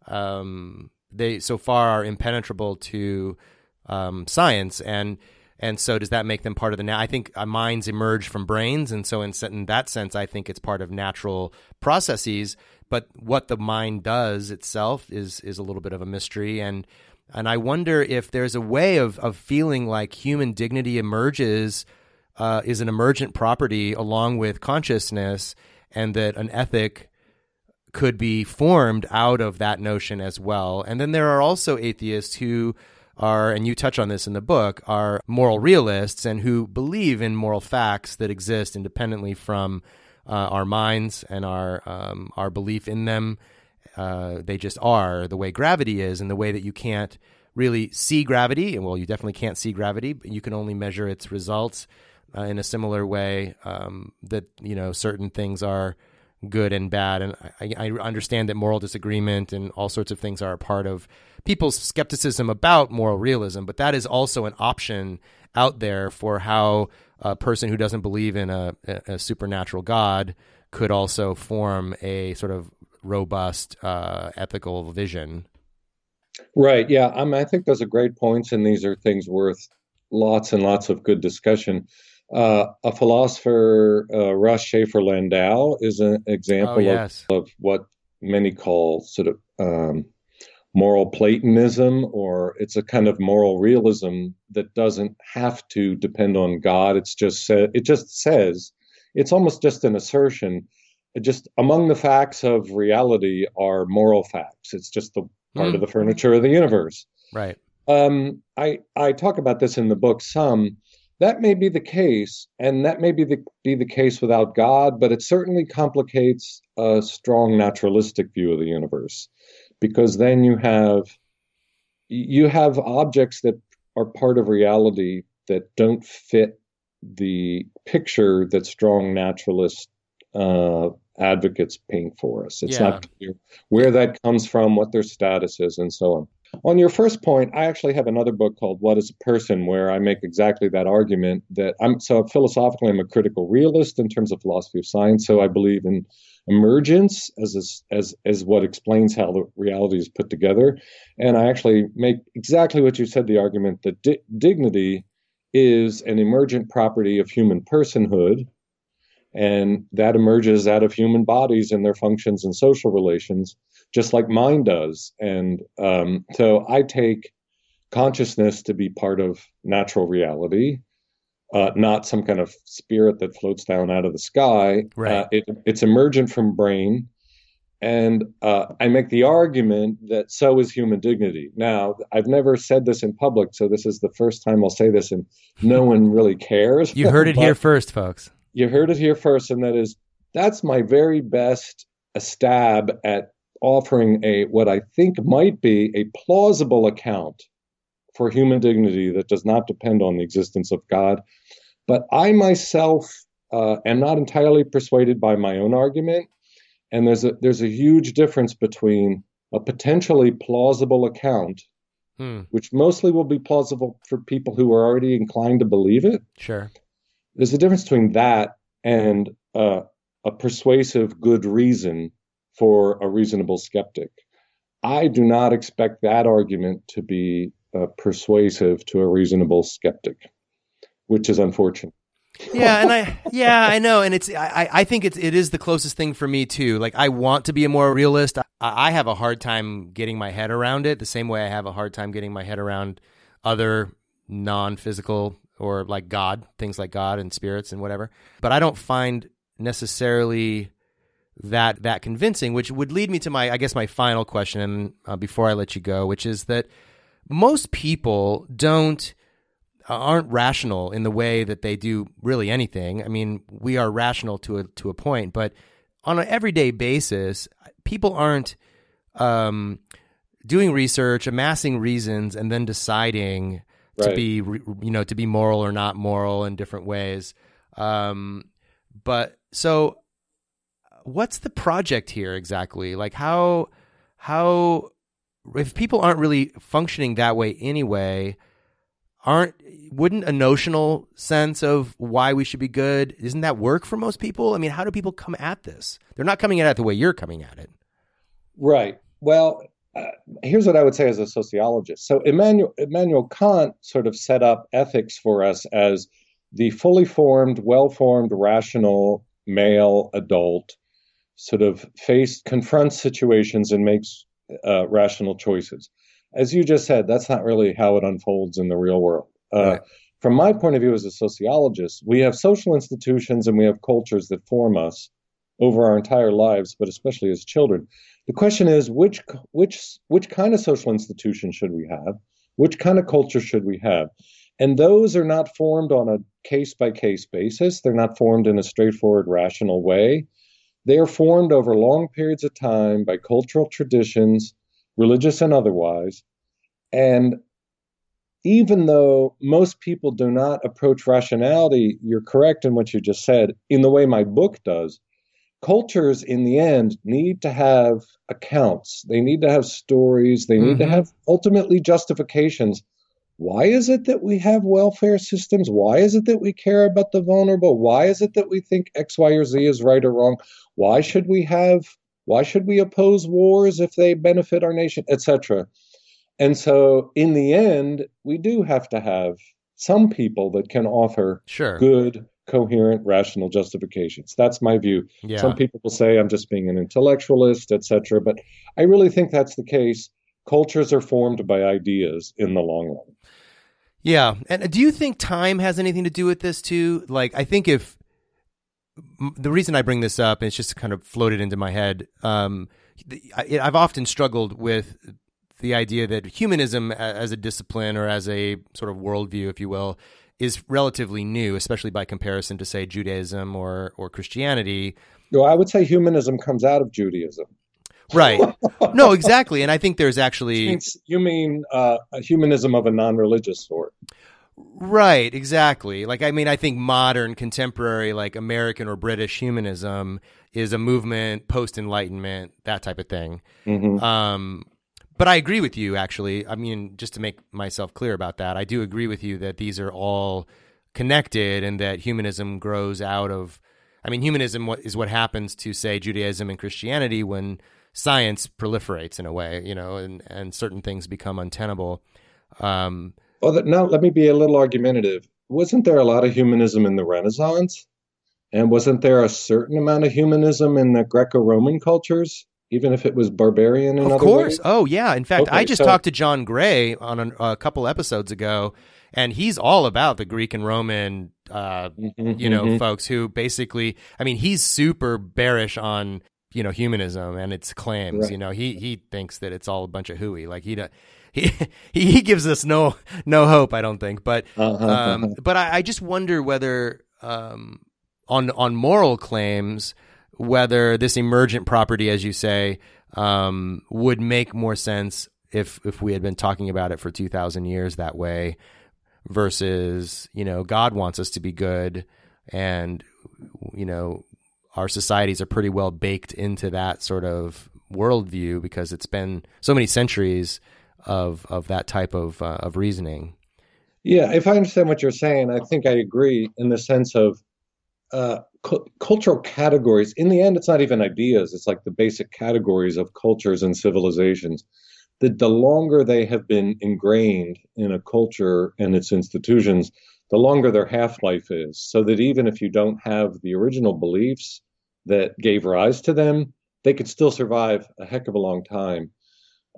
um they so far are impenetrable to um, science and and so does that make them part of the? Na- I think uh, minds emerge from brains, and so in, in that sense, I think it's part of natural processes. But what the mind does itself is is a little bit of a mystery, and and I wonder if there's a way of of feeling like human dignity emerges uh, is an emergent property along with consciousness, and that an ethic could be formed out of that notion as well. And then there are also atheists who are, and you touch on this in the book, are moral realists and who believe in moral facts that exist independently from uh, our minds and our um, our belief in them. Uh, they just are the way gravity is, and the way that you can't really see gravity. And well, you definitely can't see gravity, but you can only measure its results uh, in a similar way um, that you know certain things are good and bad. And I, I, understand that moral disagreement and all sorts of things are a part of people's skepticism about moral realism, but that is also an option out there for how a person who doesn't believe in a, a supernatural God could also form a sort of robust uh, ethical vision. Right. Yeah. I mean, I think those are great points, and these are things worth lots and lots of good discussion. Uh, a philosopher, uh, Russ Shafer Landau, is an example oh, yes. of, of, what many call sort of um, moral Platonism, or it's a kind of moral realism that doesn't have to depend on God. It's just sa- it just says it's almost just an assertion. Just among the facts of reality are moral facts. It's just the part mm. of the furniture of the universe. Right. Um, I I talk about this in the book some that may be the case, and that may be the, be the case without God, but it certainly complicates a strong naturalistic view of the universe, because then you have you have objects that are part of reality that don't fit the picture that strong naturalist uh, advocates paint for us. It's yeah. not clear where that comes from, what their status is, and so on. On your first point, I actually have another book called What is a Person where I make exactly that argument that I'm so philosophically I'm a critical realist in terms of philosophy of science, so I believe in emergence as as as what explains how the reality is put together, and I actually make exactly what you said the argument that di- dignity is an emergent property of human personhood and that emerges out of human bodies and their functions and social relations just like mind does. And um, so I take consciousness to be part of natural reality, uh, not some kind of spirit that floats down out of the sky. Right. Uh, it, it's emergent from brain. And uh, I make the argument that so is human dignity. Now, I've never said this in public, so this is the first time I'll say this, and no one really cares. You heard it But here first, folks. You heard it here first, and that is that's my very best a stab at offering a what I think might be a plausible account for human dignity that does not depend on the existence of God. But I myself uh, am not entirely persuaded by my own argument, and there's a there's a huge difference between a potentially plausible account, Hmm. which mostly will be plausible for people who are already inclined to believe it. Sure. There's a difference between that and uh, a persuasive good reason for a reasonable skeptic. I do not expect that argument to be uh, persuasive to a reasonable skeptic, which is unfortunate. yeah, and I yeah I know, and it's I I think it's it is the closest thing for me too. Like I want to be a more realist. I, I have a hard time getting my head around it, the same way I have a hard time getting my head around other non-physical or like God things like God and spirits and whatever. But I don't find necessarily that that convincing, which would lead me to my I guess my final question uh, before I let you go, which is that most people don't aren't rational in the way that they do really anything. I mean, we are rational to a to a point, but on an everyday basis, people aren't um, doing research, amassing reasons, and then deciding to be you know to be moral or not moral in different ways. Um, but so, what's the project here exactly? Like how how if people aren't really functioning that way anyway, aren't wouldn't a notional sense of why we should be good isn't that work for most people? I mean, how do people come at this? They're not coming at it the way you're coming at it. Right. Well, uh, here's what I would say as a sociologist. So Immanuel, Immanuel Kant sort of set up ethics for us as the fully formed, well-formed, rational male adult sort of face confronts situations and makes uh, rational choices. As you just said, that's not really how it unfolds in the real world. Uh, Right. From my point of view as a sociologist, we have social institutions and we have cultures that form us over our entire lives, but especially as children. The question is which which which kind of social institution should we have? Which kind of culture should we have? And those are not formed on a case by case basis. They're not formed in a straightforward, rational way. They are formed over long periods of time by cultural traditions, religious and otherwise. And even though most people do not approach rationality, you're correct in what you just said, in the way my book does. Cultures, in the end, need to have accounts. They need to have stories. They need to Mhm. have ultimately justifications. Why is it that we have welfare systems? Why is it that we care about the vulnerable? Why is it that we think X, Y, or Z is right or wrong? Why should we have? Why should we oppose wars if they benefit our nation, etc.? And so, in the end, we do have to have some people that can offer Sure. good, coherent, rational justifications. That's my view. Yeah. Some people will say I'm just being an intellectualist, etc. But I really think that's the case. Cultures are formed by ideas in the long run. Yeah. And do you think time has anything to do with this too? Like, I think if the reason I bring this up, and it's just kind of floated into my head, um, I, I've often struggled with the idea that humanism as a discipline or as a sort of worldview, if you will, is relatively new, especially by comparison to, say, Judaism or, or Christianity. No, I would say humanism comes out of Judaism. Right. no, exactly. And I think there's actually. You mean uh, a humanism of a non-religious sort? Right, exactly. Like, I mean, I think modern, contemporary, like American or British humanism is a movement, post Enlightenment, that type of thing. Mhm. Um, but I agree with you, actually. I mean, just to make myself clear about that, I do agree with you that these are all connected and that humanism grows out of. I mean, humanism is what happens to, say, Judaism and Christianity when science proliferates in a way, you know, and, and certain things become untenable. Um, that, now let me be a little argumentative. Wasn't there a lot of humanism in the Renaissance? And wasn't there a certain amount of humanism in the Greco-Roman cultures, even if it was barbarian in Of course. ways? Oh, yeah. In fact, I just so- talked to John Gray on a, a couple episodes ago, and he's all about the Greek and Roman, uh, Mhm, you know, mhm. folks who basically, I mean, he's super bearish on you know humanism and its claims. Right. You know, he he thinks that it's all a bunch of hooey. Like he. do- He, he gives us no no hope, I don't think. But Uh-huh, um, uh-huh. but I, I just wonder whether um, on on moral claims whether this emergent property, as you say, um, would make more sense if if we had been talking about it for two thousand years that way, versus you know God wants us to be good, and you know our societies are pretty well baked into that sort of worldview because it's been so many centuries of of that type of uh, of reasoning. Yeah, if I understand what you're saying, I think I agree in the sense of uh, cu- cultural categories. In the end, it's not even ideas, it's like the basic categories of cultures and civilizations. That the longer they have been ingrained in a culture and its institutions, the longer their half life is. So that even if you don't have the original beliefs that gave rise to them, they could still survive a heck of a long time.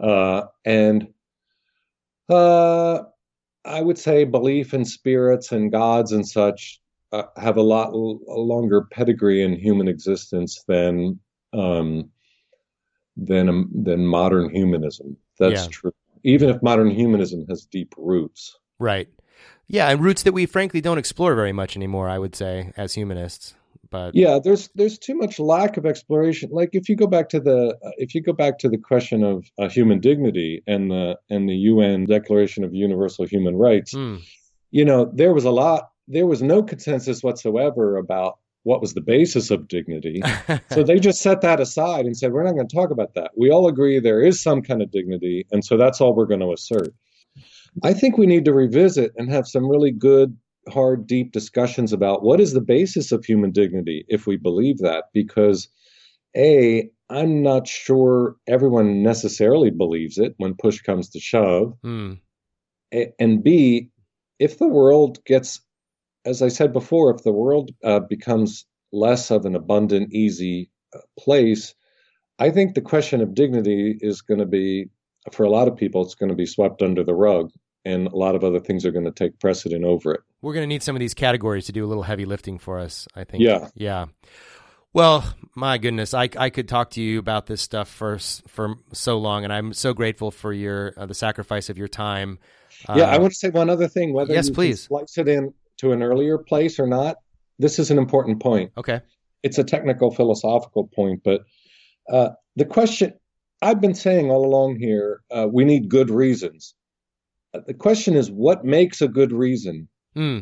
Uh, and uh, I would say belief in spirits and gods and such uh, have a lot l- a longer pedigree in human existence than um, than um, than modern humanism. That's Yeah. true. Even if modern humanism has deep roots. Right. Yeah, and roots that we frankly don't explore very much anymore, I would say, as humanists. But Yeah, there's there's too much lack of exploration. Like if you go back to the if you go back to the question of uh, human dignity and the and the UN Declaration of Universal Human Rights, Hmm. you know, there was a lot there was no consensus whatsoever about what was the basis of dignity. so they just set that aside and said we're not going to talk about that. We all agree there is some kind of dignity, and so that's all we're going to assert. I think we need to revisit and have some really good, hard, deep discussions about what is the basis of human dignity if we believe that. Because, A, I'm not sure everyone necessarily believes it when push comes to shove. Hmm. And B, if the world gets, as I said before, if the world uh, becomes less of an abundant, easy uh, place, I think the question of dignity is going to be, for a lot of people, it's going to be swept under the rug, and a lot of other things are going to take precedent over it. We're going to need some of these categories to do a little heavy lifting for us, I think. Yeah. Yeah. Well, my goodness, I, I could talk to you about this stuff for for so long, and I'm so grateful for your uh, the sacrifice of your time. yeah, Uh, I want to say one other thing. Whether yes, please. slice it in to an earlier place or not, this is an important point. Okay. it's a technical philosophical point, but uh, the question I've been saying all along here, uh, we need good reasons. Uh, the question is, what makes a good reason? Hmm.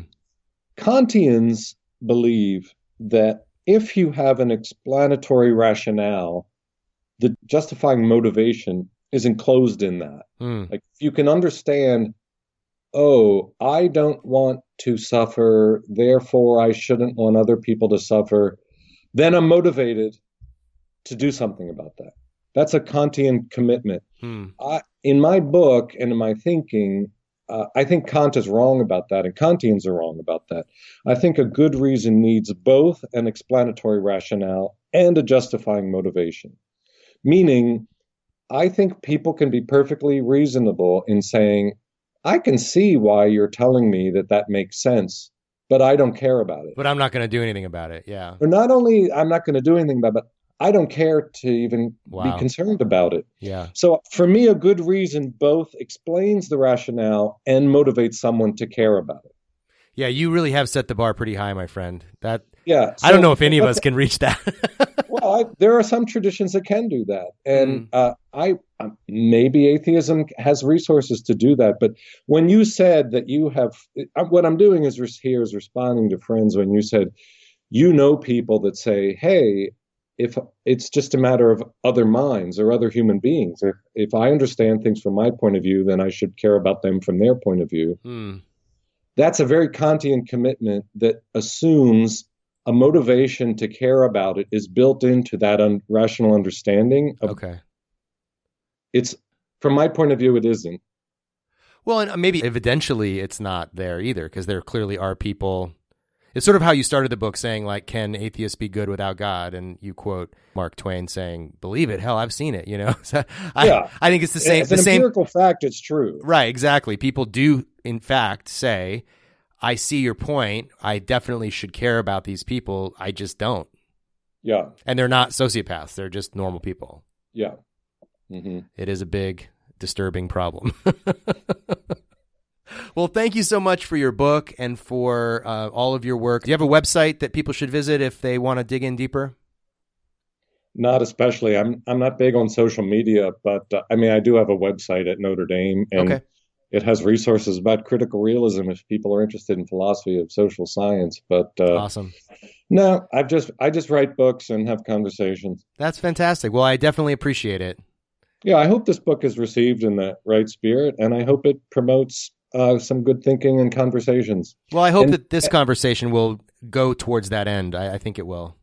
Kantians believe that if you have an explanatory rationale, the justifying motivation is enclosed in that. Hmm. Like if you can understand, oh, I don't want to suffer, therefore I shouldn't want other people to suffer, then I'm motivated to do something about that. That's a Kantian commitment. Hmm. I, in my book and in my thinking, uh, I think Kant is wrong about that, and Kantians are wrong about that. I think a good reason needs both an explanatory rationale and a justifying motivation. Meaning, I think people can be perfectly reasonable in saying, I can see why you're telling me that that makes sense, but I don't care about it. But I'm not going to do anything about it. Yeah. Or not only I'm not going to do anything about it, but I don't care to even Wow. be concerned about it. Yeah. So for me, a good reason both explains the rationale and motivates someone to care about it. Yeah. You really have set the bar pretty high, my friend. That Yeah. I don't know if any of us can reach that. well, I, there are some traditions that can do that, and Mm. uh, I um, maybe atheism has resources to do that. But when you said that you have, uh, what I'm doing is res- here is responding to friends when you said you know people that say, "Hey, if it's just a matter of other minds or other human beings, if if I understand things from my point of view, then I should care about them from their point of view." Hmm. That's a very Kantian commitment that assumes a motivation to care about it is built into that un- rational understanding. Of, Okay. It's from my point of view, it isn't. Well, and uh, maybe evidentially it's not there either because there clearly are people. It's sort of how you started the book saying, like, can atheists be good without God? And you quote Mark Twain saying, believe it. Hell, I've seen it, you know? So I, Yeah. I think it's the same. As The an same. empirical fact, it's true. Right, exactly. People do, in fact, say, I see your point. I definitely should care about these people. I just don't. Yeah. And they're not sociopaths, they're just normal people. Yeah. hmm It is a big, disturbing problem. well, thank you so much for your book and for uh, all of your work. Do you have a website that people should visit if they want to dig in deeper? Not especially. I'm I'm not big on social media, but uh, I mean I do have a website at Notre Dame, and Okay. It has resources about critical realism if people are interested in philosophy of social science. But uh, Awesome. no, I just I just write books and have conversations. That's fantastic. Well, I definitely appreciate it. Yeah, I hope this book is received in the right spirit, and I hope it promotes uh, some good thinking and conversations. Well, I hope And- that this conversation will go towards that end. I, I think it will.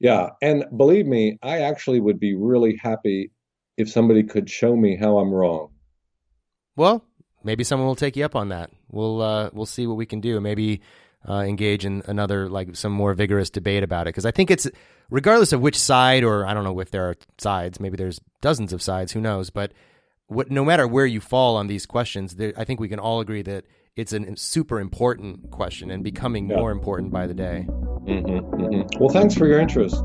Yeah, and believe me, I actually would be really happy if somebody could show me how I'm wrong. Well, maybe someone will take you up on that. We'll uh, we'll see what we can do. Maybe uh, engage in another like some more vigorous debate about it because I think it's regardless of which side or I don't know if there are sides. Maybe there's dozens of sides. Who knows? But what, no matter where you fall on these questions, there, I think we can all agree that it's a super important question and becoming Yeah. more important by the day. hmm hmm Well, thanks for your interest.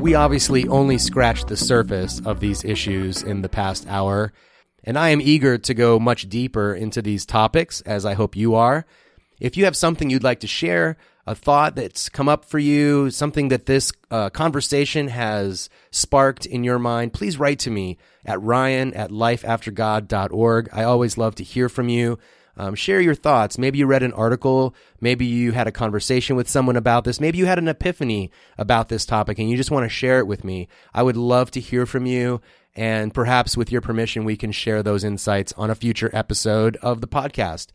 We obviously only scratched the surface of these issues in the past hour, and I am eager to go much deeper into these topics, as I hope you are. If you have something you'd like to share, a thought that's come up for you, something that this uh, conversation has sparked in your mind, please write to me at ryan at lifeaftergod.org. I always love to hear from you. Um, share your thoughts. Maybe you read an article. Maybe you had a conversation with someone about this. Maybe you had an epiphany about this topic and you just want to share it with me. I would love to hear from you. And perhaps with your permission, we can share those insights on a future episode of the podcast.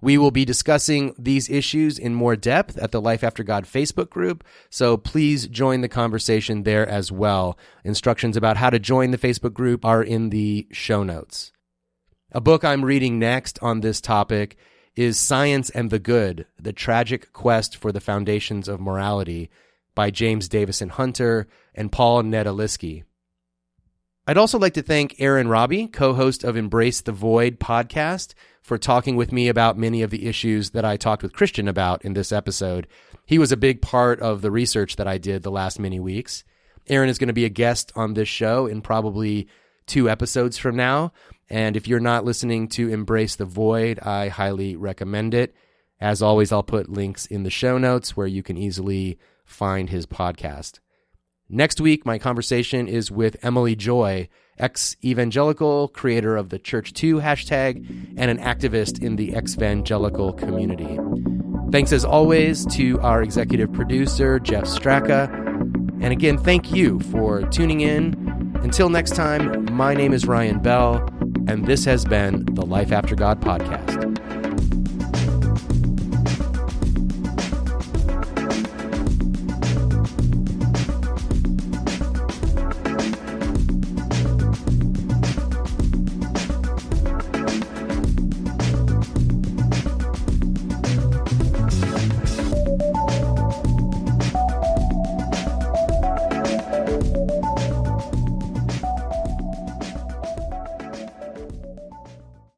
We will be discussing these issues in more depth at the Life After God Facebook group, so please join the conversation there as well. Instructions about how to join the Facebook group are in the show notes. A book I'm reading next on this topic is Science and the Good The Tragic Quest for the Foundations of Morality by James Davison Hunter and Paul Nedelisky. I'd also like to thank Aaron Rabi, co host of Embrace the Void podcast, for talking with me about many of the issues that I talked with Christian about in this episode. He was a big part of the research that I did the last many weeks. Aaron is going to be a guest on this show in probably two episodes from now. And if you're not listening to Embrace the Void, I highly recommend it. As always, I'll put links in the show notes where you can easily find his podcast. Next week, my conversation is with Emily Joy, ex evangelical, creator of the ChurchToo hashtag, and an activist in the ex-evangelical community. Thanks as always to our executive producer, Jeff Straka. And again, thank you for tuning in. Until next time, my name is Ryan Bell, and this has been the Life After God podcast.